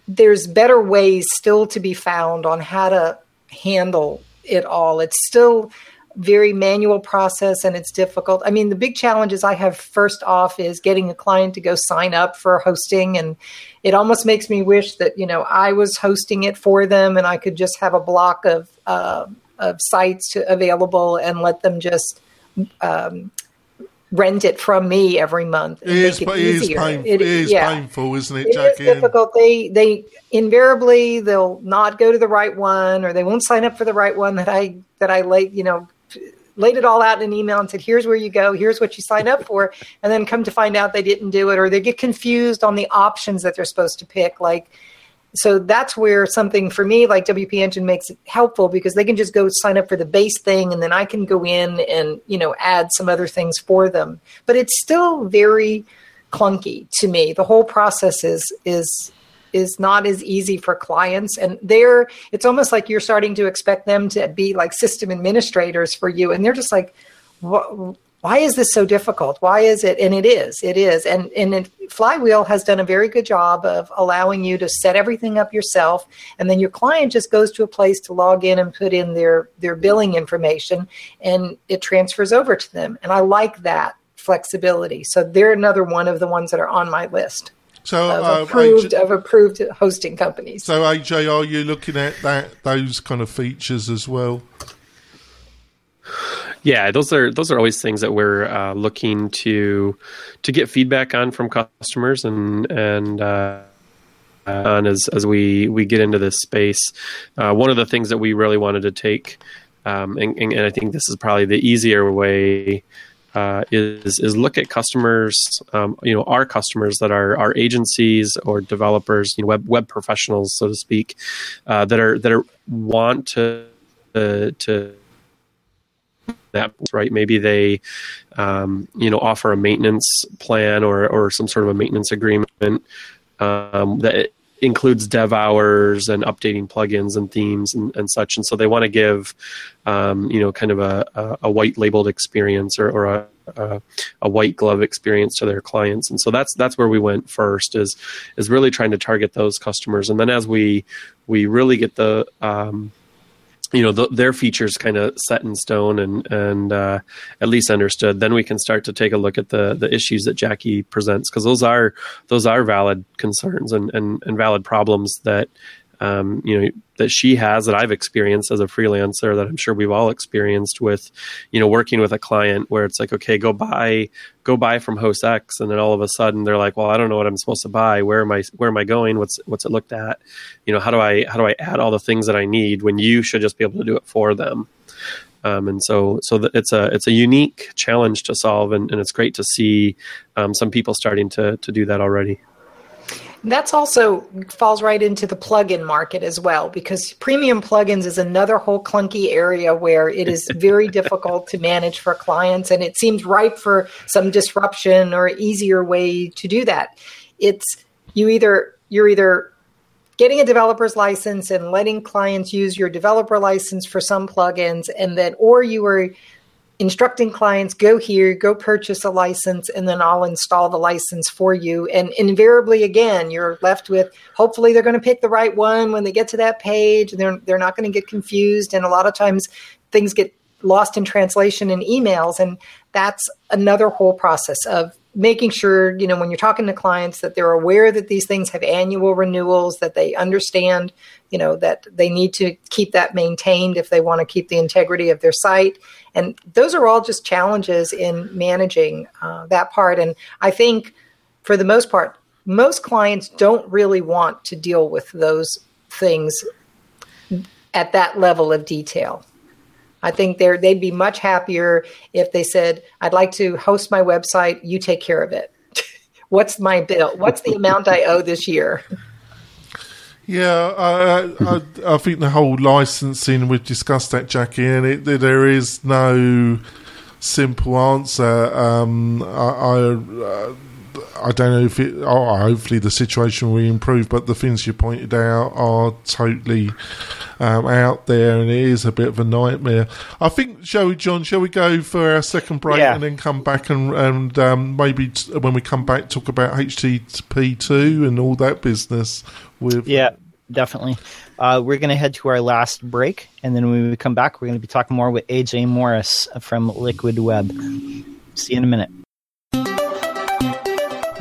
there's better ways still to be found on how to handle it all. It's still very manual process and it's difficult. I mean, the big challenges I have first off is getting a client to go sign up for hosting and it almost makes me wish that, you know, I was hosting it for them and I could just have a block of uh, of sites to, available and let them just um, rent it from me every month. It is, but it is, easier. It- it is yeah. painful, isn't it, It is Jackie? Difficult. They they invariably they'll not go to the right one, or they won't sign up for the right one that I that I laid you know laid it all out in an email and said, "Here's where you go. Here's what you sign up for," and then come to find out they didn't do it, or they get confused on the options that they're supposed to pick, like. So that's where something for me like WP Engine makes it helpful because they can just go sign up for the base thing and then I can go in and you know add some other things for them. But it's still very clunky to me. The whole process is is is not as easy for clients and they're it's almost like you're starting to expect them to be like system administrators for you and they're just like what why is this so difficult? Why is it? And it is, it is. And and it, Flywheel has done a very good job of allowing you to set everything up yourself, and then your client just goes to a place to log in and put in their their billing information, and it transfers over to them. And I like that flexibility. So they're another one of the ones that are on my list. So, of uh, approved AJ of approved hosting companies. so AJ, are you looking at that those kind of features as well? Yeah, those are those are always things that we're uh, looking to to get feedback on from customers and and uh, on as as we we get into this space. Uh, one of the things that we really wanted to take, um, and, and, and I think this is probably the easier way. Uh, is is look at customers, um, you know, our customers that are our agencies or developers, you know, web web professionals, so to speak, uh, that are that are want to uh, to that right? Maybe they um, you know offer a maintenance plan or or some sort of a maintenance agreement um, that includes dev hours and updating plugins and themes and, and such. And so they want to give um, you know kind of a, a, a white labeled experience or, or a, a, a white glove experience to their clients. And so that's that's where we went first is is really trying to target those customers. And then as we we really get the um, you know the, their features kind of set in stone and and uh, at least understood. Then we can start to take a look at the the issues that jackie presents because those are those are valid concerns and and, and valid problems that um, you know that she has that I've experienced as a freelancer that I'm sure we've all experienced with you know working with a client where it's like okay go buy go buy from host X. And then all of a sudden they're like well I don't know what I'm supposed to buy. Where am I where am I going? What's what's it looked at? You know how do I how do I add all the things that I need when you should just be able to do it for them? Um, and so so it's a it's a unique challenge to solve and, and it's great to see um, some people starting to to do that already. That's also falls right into the plugin market as well, because premium plugins is another whole clunky area where it is very difficult to manage for clients, and it seems ripe for some disruption or easier way to do that. It's you either you're either getting a developer's license and letting clients use your developer license for some plugins, and then or you are instructing clients go here go purchase a license and then i'll install the license for you. And invariably again you're left with hopefully they're going to pick the right one when they get to that page. They're, they're not going to get confused. And a lot of times things get lost in translation in emails. And that's another whole process of making sure you know when you're talking to clients that they're aware that these things have annual renewals that they understand you know that they need to keep that maintained if they want to keep the integrity of their site. And those are all just challenges in managing uh, that part. And i think for the most part most clients don't really want to deal with those things at that level of detail I think they they'd be much happier if they said, "I'd like to host my website. You take care of it. What's my bill? What's the amount I owe this year?" Yeah, I, I, I think the whole licensing we've discussed that, Jackie, and it, there is no simple answer. Um, I, I, uh, I don't know if it. Oh, hopefully the situation will improve, but the things you pointed out are totally um, out there, and it is a bit of a nightmare. I think, shall we, John? Shall we go for our second break Yeah. and then come back and and um, maybe t- when we come back talk about HTTP two and all that business with Yeah, definitely. Uh, we're going to head to our last break, and then when we come back, we're going to be talking more with AJ Morris from Liquid Web. See you in a minute.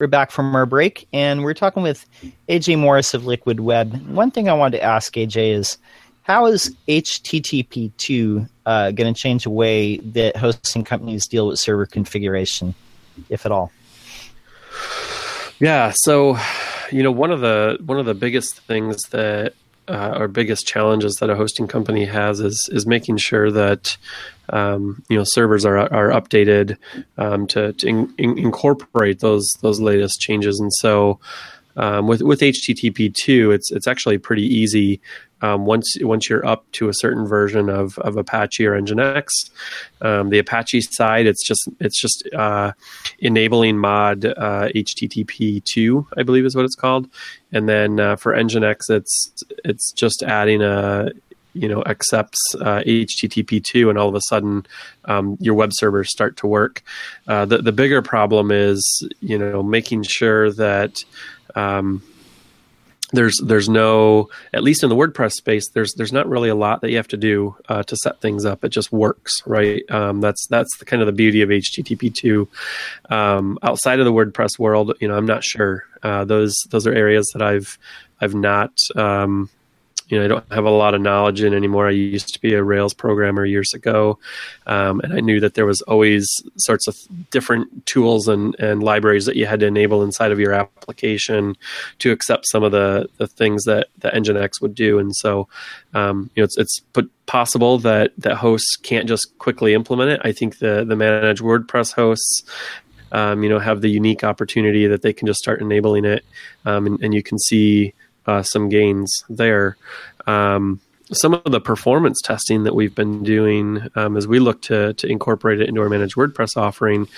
We're back from our break, and we're talking with AJ Morris of Liquid Web. One thing I wanted to ask AJ is how is HTTP2 uh, going to change the way that hosting companies deal with server configuration, if at all? Yeah, so you know one of the one of the biggest things that uh, or biggest challenges that a hosting company has is is making sure that um, you know servers are are updated um, to, to in, in- incorporate those those latest changes. And so um, with with HTTP two, it's it's actually pretty easy um, once once you're up to a certain version of, of Apache or Nginx. Um, the Apache side, it's just it's just uh, enabling mod uh, HTTP two, I believe is what it's called, and then uh, for Nginx, it's it's just adding a you know accepts uh, HTTP two, and all of a sudden um, your web servers start to work. Uh, the the bigger problem is you know making sure that um, there's there's no at least in the WordPress space there's there's not really a lot that you have to do uh, to set things up. It just works, right? Um, that's that's the kind of the beauty of HTTP two. Um, outside of the WordPress world, you know, I'm not sure. Uh, those those are areas that I've I've not um, you know I don't have a lot of knowledge in anymore. I used to be a Rails programmer years ago, um, and I knew that there was always sorts of different tools and, and libraries that you had to enable inside of your application to accept some of the, the things that the Nginx would do. And so, um, you know, it's it's possible that that hosts can't just quickly implement it. I think the the managed WordPress hosts um, you know, have the unique opportunity that they can just start enabling it, um, and, and, you can see uh, some gains there. Um, some of the performance testing that we've been doing um, as we look to, to incorporate it into our managed WordPress offering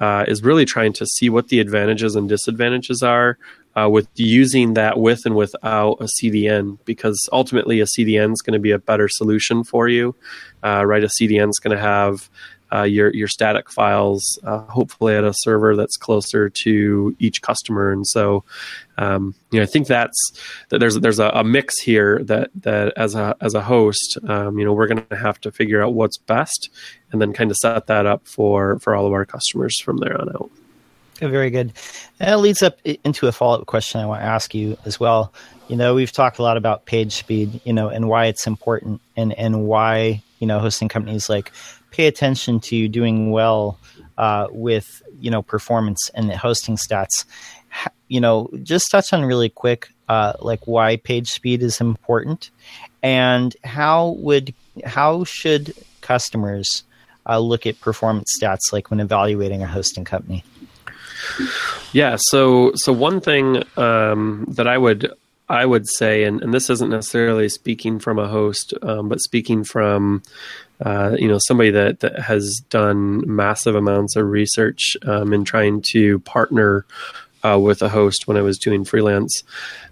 uh, is really trying to see what the advantages and disadvantages are uh, with using that with and without a CDN, because ultimately a CDN is going to be a better solution for you. Uh, right, a CDN is going to have uh, your your static files, uh, hopefully at a server that's closer to each customer. And so, um, you know, I think that's that there's there's a, a, mix here that that as a as a host, um, you know, we're going to have to figure out what's best, and then kind of set that up for for all of our customers from there on out. very good. That leads up into a follow up question I want to ask you as well. You know, we've talked a lot about page speed, you know, and why it's important, and and why you know hosting companies like pay attention to doing well uh, with you know performance and the hosting stats. You know, just touch on really quick, uh, like why page speed is important, and how would how should customers uh, look at performance stats like when evaluating a hosting company. Yeah, so so one thing um, that I would I would say, and, and this isn't necessarily speaking from a host, um, but speaking from uh, you know somebody that, that has done massive amounts of research um, in trying to partner uh, with a host when I was doing freelance.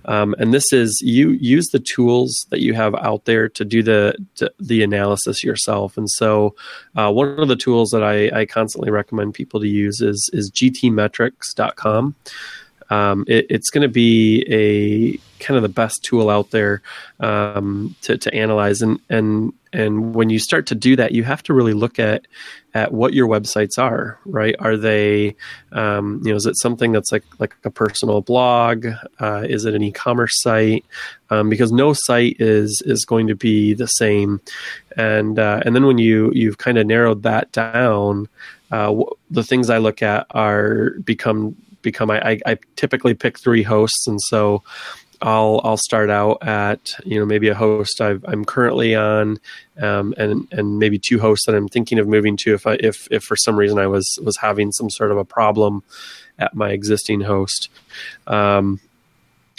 Um, and this is you use the tools that you have out there to do the to, the analysis yourself. And so, uh, one of the tools that I, I, constantly recommend people to use is is gtmetrix.com. Um, it, it's going to be a kind of the best tool out there um, to, to analyze and and and when you start to do that, you have to really look at at what your websites are. Right? Are they, um, you know, is it something that's like like a personal blog? Uh, is it an e-commerce site? Um, because no site is is going to be the same. And uh, and then when you you've kind of narrowed that down, uh, the things I look at are become become I, I, I typically pick three hosts, and so I'll I'll start out at you know maybe a host i am currently on, um, and and maybe two hosts that I'm thinking of moving to if I if if for some reason I was was having some sort of a problem at my existing host. Um,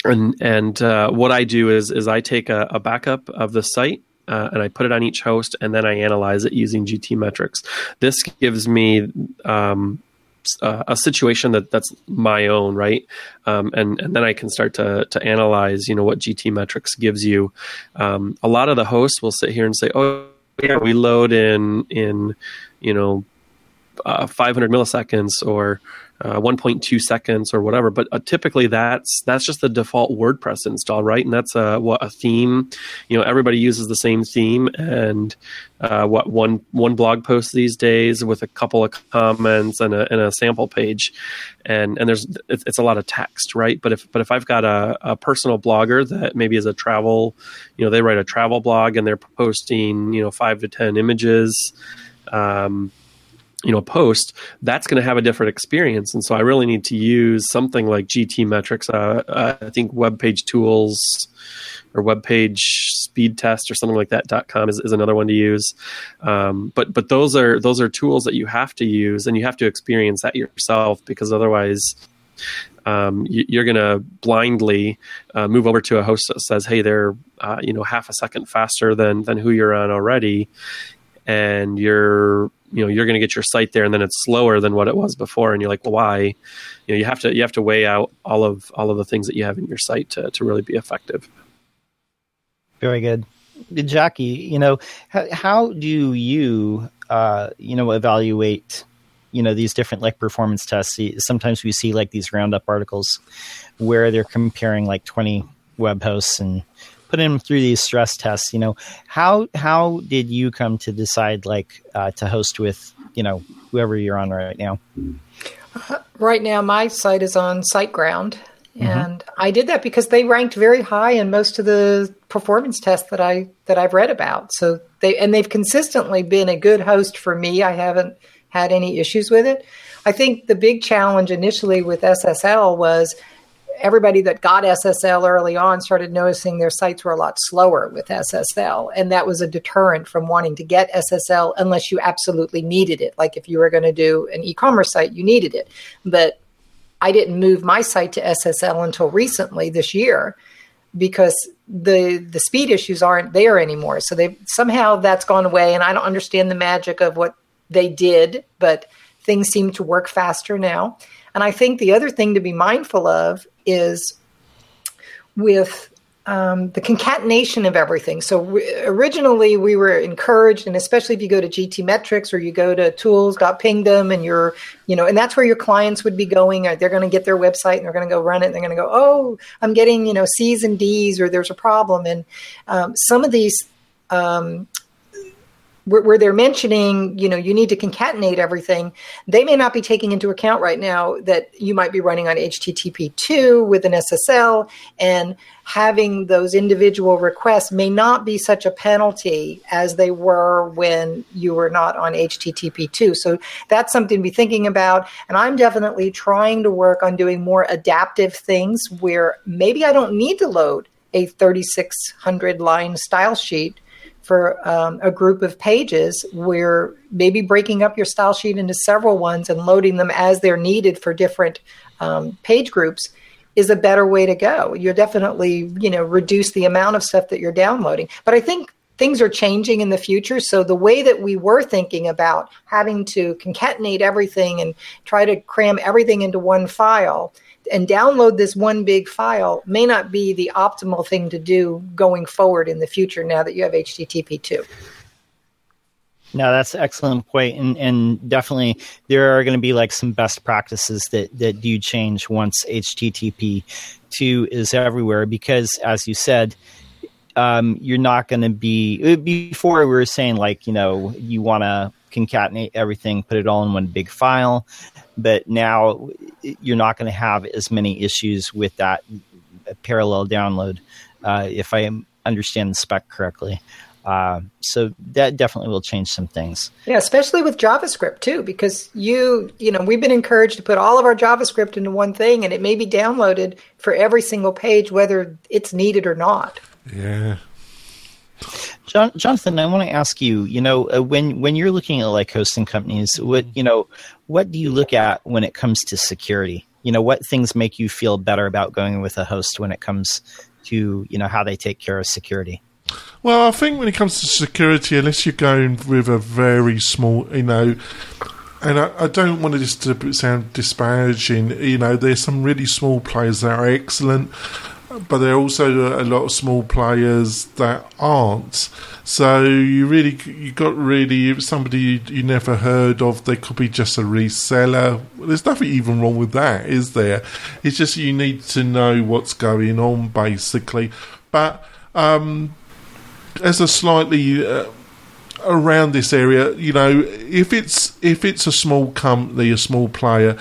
and and uh, what I do is is I take a, a backup of the site uh, and I put it on each host, and then I analyze it using GTmetrix. This gives me um, uh, a situation that that's my own, right? Um, and and then I can start to to analyze, you know, what GTmetrix gives you. Um, a lot of the hosts will sit here and say, "Oh, yeah, we load in in you know uh, 500 milliseconds or uh, 1.2 seconds or whatever. But uh, typically, that's that's just the default WordPress install, right? And that's a what a theme. You know, everybody uses the same theme, and uh, what one one blog post these days with a couple of comments and a, and a sample page, and and there's it's, it's, a lot of text, right? But if but if I've got a, a personal blogger that maybe is a travel, you know, they write a travel blog and they're posting you know five to ten images. Um, you know post that's going to have a different experience. And so i really need to use something like GTmetrix uh, i think web page tools or web page speed test or something like that com is, is another one to use. Um, but but those are those are tools that you have to use and you have to experience that yourself because otherwise um, you, are going to blindly uh, move over to a host that says, "Hey, they're uh, you know half a second faster than than who you're on already," and you're you know you're going to get your site there, and then it's slower than what it was before, and you're like, well, "Why?" You know, you have to you have to weigh out all of all of the things that you have in your site to to really be effective. Very good. Jackie, you know, how, how do you, uh, you know, evaluate, you know, these different like performance tests? Sometimes we see like these roundup articles where they're comparing like 20 web hosts and putting them through these stress tests. You know, how how did you come to decide like uh, to host with, you know, whoever you're on right now? Right now, my site is on SiteGround. Mm-hmm. And I did that because they ranked very high in most of the performance tests that I that I've read about. So they and they've consistently been a good host for me. I haven't had any issues with it. I think the big challenge initially with SSL was everybody that got SSL early on started noticing their sites were a lot slower with SSL. And that was a deterrent from wanting to get SSL unless you absolutely needed it. Like if you were going to do an e commerce site, you needed it. But I didn't move my site to SSL until recently this year because the the speed issues aren't there anymore. So they somehow that's gone away, and I don't understand the magic of what they did, but things seem to work faster now. And I think the other thing to be mindful of is with um, the concatenation of everything. So we, originally we were encouraged, and especially if you go to GTmetrix or you go to tools.pingdom and you're, you know, and that's where your clients would be going. They're going to get their website and they're going to go run it. And they're going to go, oh, I'm getting, you know, C's and D's or there's a problem. And um, some of these um, where, where, they're mentioning, you know, you need to concatenate everything, they may not be taking into account right now that you might be running on HTTP2 with an SSL, and having those individual requests may not be such a penalty as they were when you were not on HTTP2. So that's something to be thinking about. And I'm definitely trying to work on doing more adaptive things where maybe I don't need to load a 3600 line style sheet for um, a group of pages where maybe breaking up your style sheet into several ones and loading them as they're needed for different um, page groups is a better way to go. You're definitely, you know, reduce the amount of stuff that you're downloading. But I think things are changing in the future. So the way that we were thinking about having to concatenate everything and try to cram everything into one file and download this one big file may not be the optimal thing to do going forward in the future now that you have HTTP 2. No, that's an excellent point, and and definitely there are going to be like some best practices that that do change once HTTP two is everywhere because, as you said, um, you're not going to be before we were saying like you know you want to concatenate everything, put it all in one big file but now you're not going to have as many issues with that parallel download uh, if I understand the spec correctly. Uh, so that definitely will change some things. Yeah, especially with JavaScript too, because you, you know, we've been encouraged to put all of our JavaScript into one thing, and it may be downloaded for every single page, whether it's needed or not. Yeah, John, Jonathan, I want to ask you. You know, uh, when when you're looking at like hosting companies, what you know, what do you look at when it comes to security? You know, what things make you feel better about going with a host when it comes to you know how they take care of security? Well, I think when it comes to security, unless you're going with a very small, you know, and I, I, don't want just to sound disparaging. You know, there's some really small players that are excellent, but there are also a lot of small players that aren't. So you really you got really somebody you, you, never heard of. They could be just a reseller. There's nothing even wrong with that, is there? It's just you need to know what's going on, basically. But um, as a slightly uh, around this area, you know, if it's if it's a small company, a small player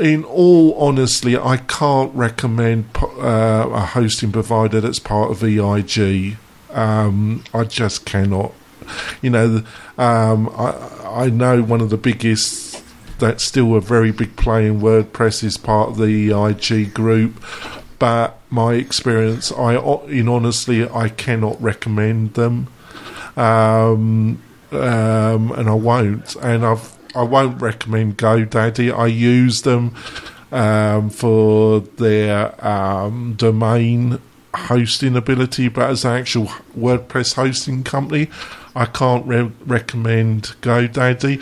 in all honesty, I can't recommend uh, a hosting provider that's part of EIG. Um, I just cannot. You know, um, I, I know one of the biggest that's still a very big play in WordPress is part of the EIG group, but my experience, I in honestly, I cannot recommend them, um, um, and I won't. And I've I won't recommend GoDaddy. I use them. um, for their um, domain hosting ability, but as an actual WordPress hosting company, I can't re- recommend GoDaddy.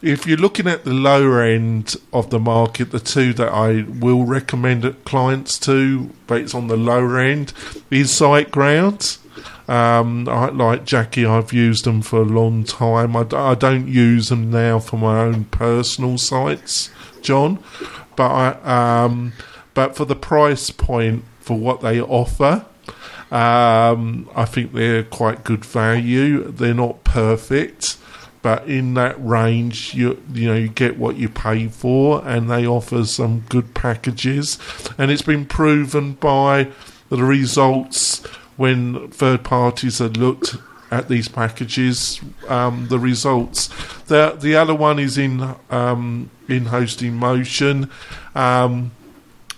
If you're looking at the lower end of the market, the two that I will recommend clients to, but it's on the lower end, is SiteGround. Um, I, like Jackie, I've used them for a long time. I, I don't use them now for my own personal sites, John, but I, um, but for the price point for what they offer, um, I think they're quite good value. They're not perfect, but in that range, you you know you get what you pay for, and they offer some good packages. And it's been proven by the results when third parties have looked at these packages. Um, the results. The the other one is in um, in hosting motion. Um,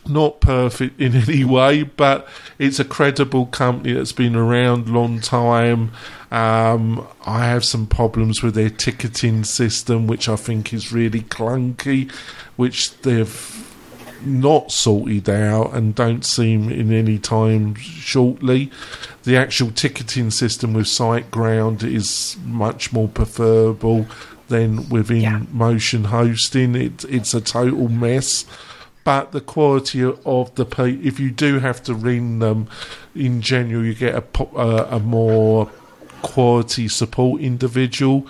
not perfect in any way, but it's a credible company that's been around long time. Um, I have some problems with their ticketing system, which I think is really clunky, which they've not sorted out and don't seem in any time shortly. The actual ticketing system with SiteGround is much more preferable than within yeah. Motion Hosting. It, it's a total mess but the quality of the if you do have to ring them in general, you get a, a, uh, a more quality support individual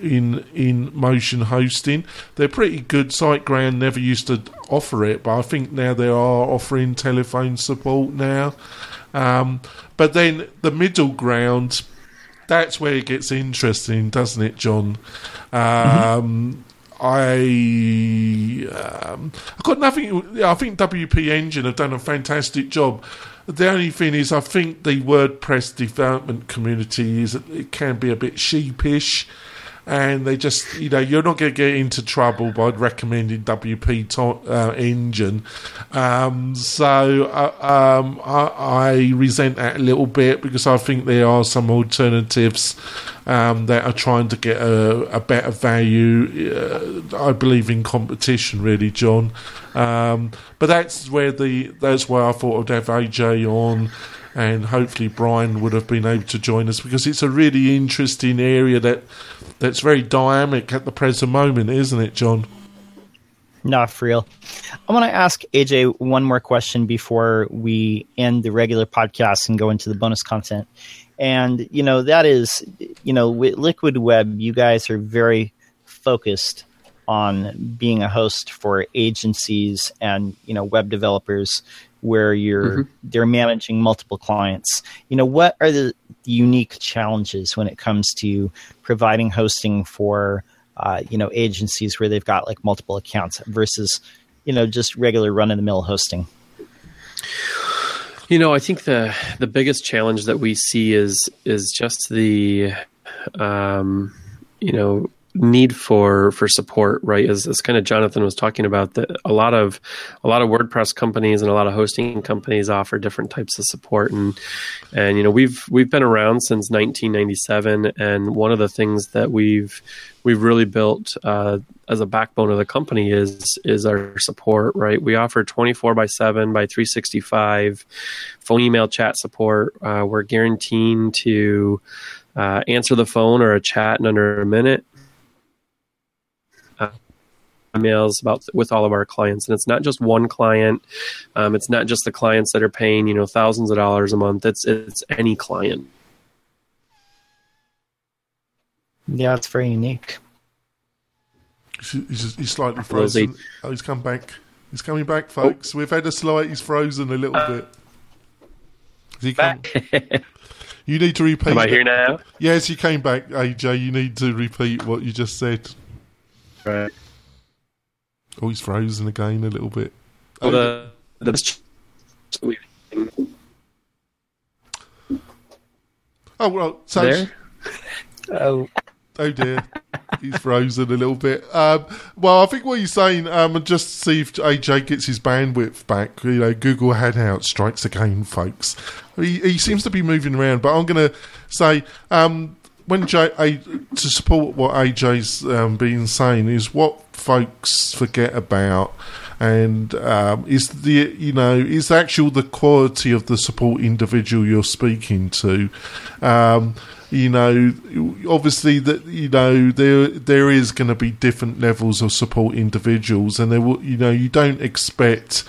in InMotion Hosting. They're pretty good. SiteGround never used to offer it, but I think now they are offering telephone support now. Um, but then the middle ground, that's where it gets interesting, doesn't it, John? Um, I um, I've got nothing. I think WP Engine have done a fantastic job. The only thing is, I think the WordPress development community is it can be a bit sheepish and they just you know you're not going to get into trouble by recommending WP to- uh, engine. Um, so uh, um, I, I, resent that a little bit because I think there are some alternatives um, that are trying to get a, a better value. Uh, I believe in competition, really, John. Um, but that's where the that's where I thought I'd have AJ on and hopefully Brian would have been able to join us because it's a really interesting area that that's very dynamic at the present moment, isn't it, John? Not for real. I want to ask AJ one more question before we end the regular podcast and go into the bonus content. And, you know, that is, you know, with Liquid Web, you guys are very focused on being a host for agencies and, you know, web developers where you're mm-hmm. they're managing multiple clients. You know, what are the unique challenges when it comes to providing hosting for uh, you know agencies where they've got like multiple accounts versus you know just regular run of the mill hosting? You know, I think the the biggest challenge that we see is is just the um, you know need for for support right? As, as kind of jonathan was talking about that a lot of a lot of wordpress companies and a lot of hosting companies offer different types of support. And and you know we've we've been around since 1997 and one of the things that we've we've really built uh, as a backbone of the company is is our support right? We offer 24 by 7 by 365 phone email chat support. Uh, we're guaranteeing to uh, answer the phone or a chat in under a minute emails about with all of our clients. And it's not just one client. Um, it's not just the clients that are paying you know thousands of dollars a month. It's it's any client. Yeah it's very unique. He's, he's slightly frozen. oh he's come back. He's coming back folks. Oh. we've had a slight he's frozen a little uh, bit. Is he come? you need to repeat am i here now? Yes you came back. Aj you need to repeat what you just said. Right Oh, he's frozen again a little bit. Well, the, the oh well, so there? oh. Oh dear, he's frozen a little bit. Um, well, I think what you're saying, um, just see if AJ gets his bandwidth back. You know, Google Hangout strikes again, folks. He, he seems to be moving around, but I'm going to say um, when J, A, to support what AJ's um, been saying is what folks forget about and um, is the you know is actual the quality of the support individual you're speaking to. Um, you know, obviously that you know there there is going to be different levels of support individuals, and there will you know you don't expect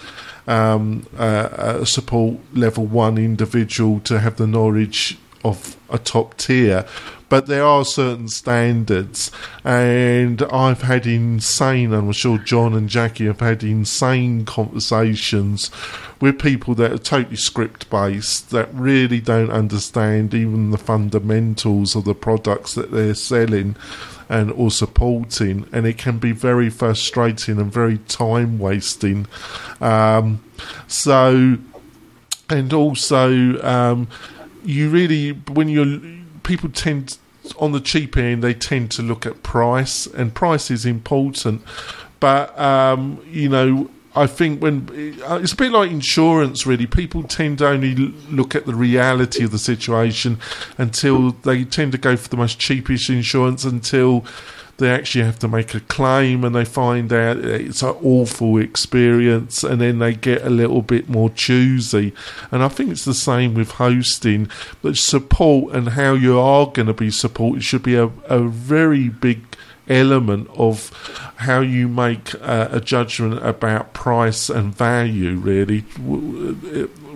um, a support level one individual to have the knowledge of a top tier, but there are certain standards, and I've had insane, I'm sure John and Jackie have had insane conversations with people that are totally script based, that really don't understand even the fundamentals of the products that they're selling and or supporting, and it can be very frustrating and very time wasting. Um, so, and also, um, you really when you're people tend on the cheap end they tend to look at price and price is important. But um, you know I think when uh, it's a bit like insurance, really, people tend to only look at the reality of the situation until they tend to go for the most cheapest insurance until they actually have to make a claim and they find out it's an awful experience and then they get a little bit more choosy. And I think it's the same with hosting, but support and how you are going to be supported should be a, a very big element of how you make uh, a judgment about price and value, really.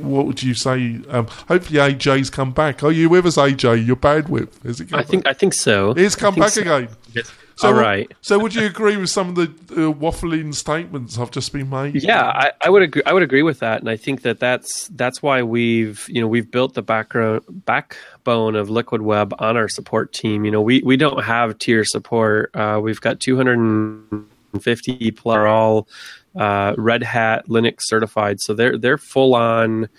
What would you say? Um, hopefully, AJ's come back. Are you with us, AJ? Your bandwidth is it? I think I think so. He's come back so. again. Yes. So, All right. So, would you agree with some of the uh, waffling statements I've just been made? Yeah, I, I, would agree. I would agree with that, and I think that that's that's why we've you know we've built the background backbone of Liquid Web on our support team. You know, we we don't have tier support. Uh, we've got 250 plus all uh, Red Hat Linux certified, so they're they're full on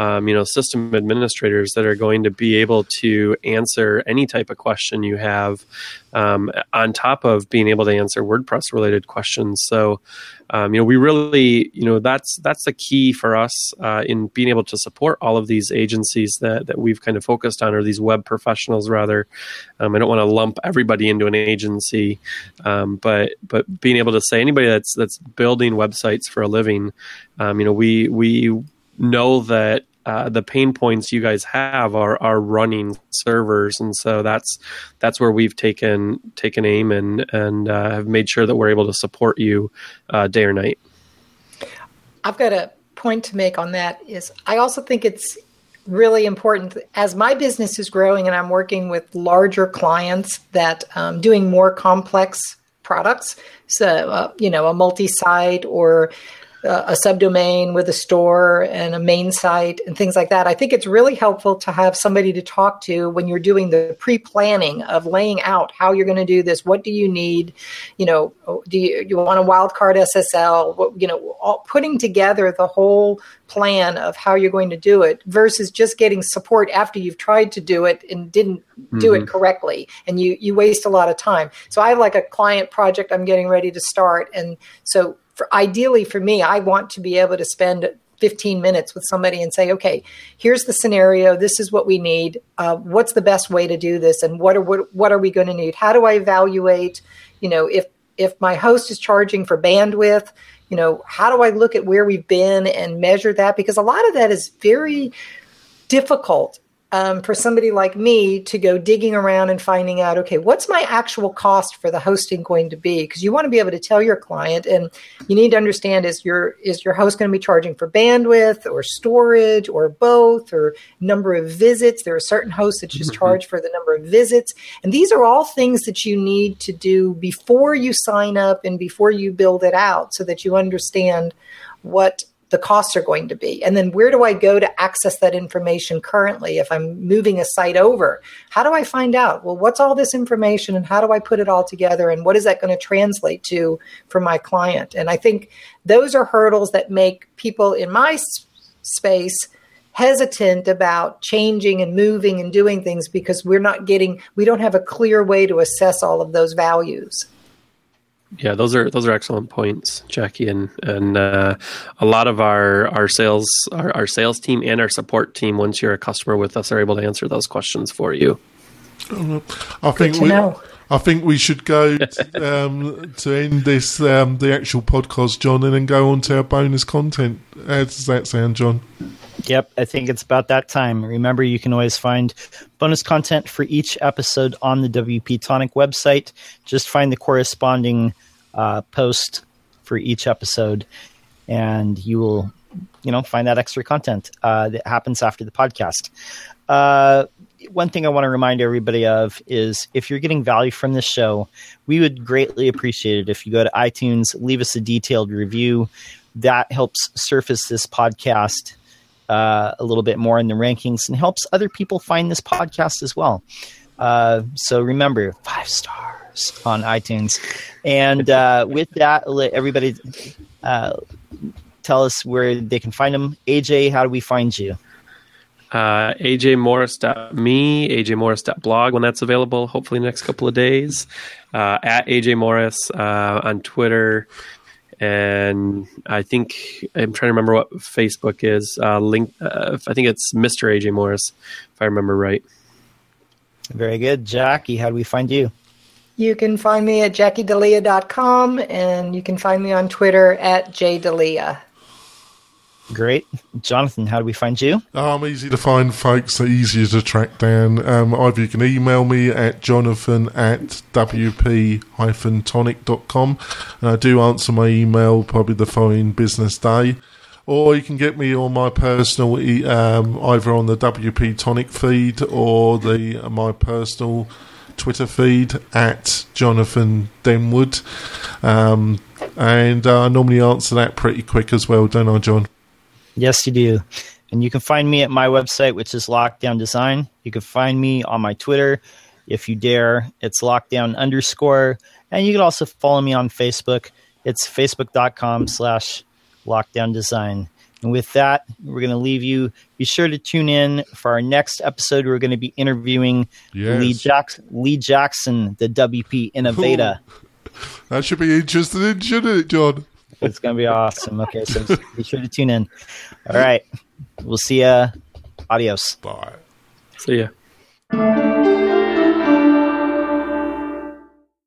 um, you know system administrators that are going to be able to answer any type of question you have um, on top of being able to answer wordpress related questions. So um, you know we really you know that's that's the key for us uh, in being able to support all of these agencies that, that we've kind of focused on or these web professionals rather. Um, i don't want to lump everybody into an agency um, but but being able to say anybody that's that's building websites for a living um, you know we we know that uh, the pain points you guys have are are running servers, and so that's that's where we've taken taken aim and and uh, have made sure that we're able to support you uh, day or night. I've got a point to make on that. Is I also think it's really important as my business is growing and I'm working with larger clients that um, doing more complex products. So uh, you know a multi-site or a subdomain with a store and a main site and things like that. I think it's really helpful to have somebody to talk to when you're doing the pre-planning of laying out how you're going to do this. What do you need? You know, do you, you want a wildcard SSL? What, you know, all, putting together the whole plan of how you're going to do it versus just getting support after you've tried to do it and didn't do mm-hmm. it correctly and you you waste a lot of time so i have like a client project i'm getting ready to start and so for ideally for me, I want to be able to spend 15 minutes with somebody and say, okay, here's the scenario. This is what we need. Uh, what's the best way to do this? And what are what, what are we going to need? How do I evaluate? You know, if if my host is charging for bandwidth, you know, how do I look at where we've been and measure that? Because a lot of that is very difficult um, for somebody like me to go digging around and finding out, okay, what's my actual cost for the hosting going to be? Because you want to be able to tell your client, and you need to understand is your is your host going to be charging for bandwidth or storage or both or number of visits? There are certain hosts that just mm-hmm. charge for the number of visits, and these are all things that you need to do before you sign up and before you build it out, so that you understand what the costs are going to be. And then where do I go to access that information currently if I'm moving a site over? How do I find out? Well, what's all this information and how do I put it all together and what is that going to translate to for my client? And I think those are hurdles that make people in my space hesitant about changing and moving and doing things because we're not getting we don't have a clear way to assess all of those values. Yeah, those are those are excellent points, Jackie, and and uh, a lot of our our sales our, our sales team and our support team, once you're a customer with us, are able to answer those questions for you. I think we, I think we should go to, um, to end this um, the actual podcast, John, and then go on to our bonus content. How does that sound, John? Yep, I think it's about that time. Remember, you can always find bonus content for each episode on the WP Tonic website. Just find the corresponding uh, post for each episode, and you will, you know, find that extra content uh, that happens after the podcast. Uh, one thing I want to remind everybody of is if you're getting value from this show, we would greatly appreciate it if you go to iTunes, leave us a detailed review. That helps surface this podcast uh, a little bit more in the rankings and helps other people find this podcast as well. Uh, so remember, five stars on iTunes. And uh, with that, let everybody uh, tell us where they can find them. AJ, how do we find you? Uh, ajmorris.me, ajmorris.blog when that's available, hopefully next couple of days. Uh, at ajmorris uh, on Twitter. And I think I'm trying to remember what Facebook is. Uh, link, uh, I think it's Mr. AJ Morris, if I remember right. Very good. Jackie, how do we find you? You can find me at jackiedelia.com and you can find me on Twitter at jdelia. Great. Jonathan, how do we find you? I'm easy to find, folks. Easier to track down. Um, either you can email me at jonathan at wp-tonic.com. And I do answer my email probably the following business day. Or you can get me on my personal, um, either on the WP Tonic feed or the my personal Twitter feed at Jonathan Denwood. Um, and uh, I normally answer that pretty quick as well, don't I, John? Yes, you do. And you can find me at my website, which is Lockedown Design. You can find me on my Twitter, if you dare. It's lockedown underscore. And you can also follow me on Facebook. It's facebook.com slash lockedown design. And with that, we're going to leave you. Be sure to tune in for our next episode. We're going to be interviewing Yes. Lee, Jackson, Lee Jackson, the WP Innovator. That should be interesting, shouldn't it, John? It's going to be awesome. Okay, so be sure to tune in. All right. We'll see ya. Adios. Bye. See ya.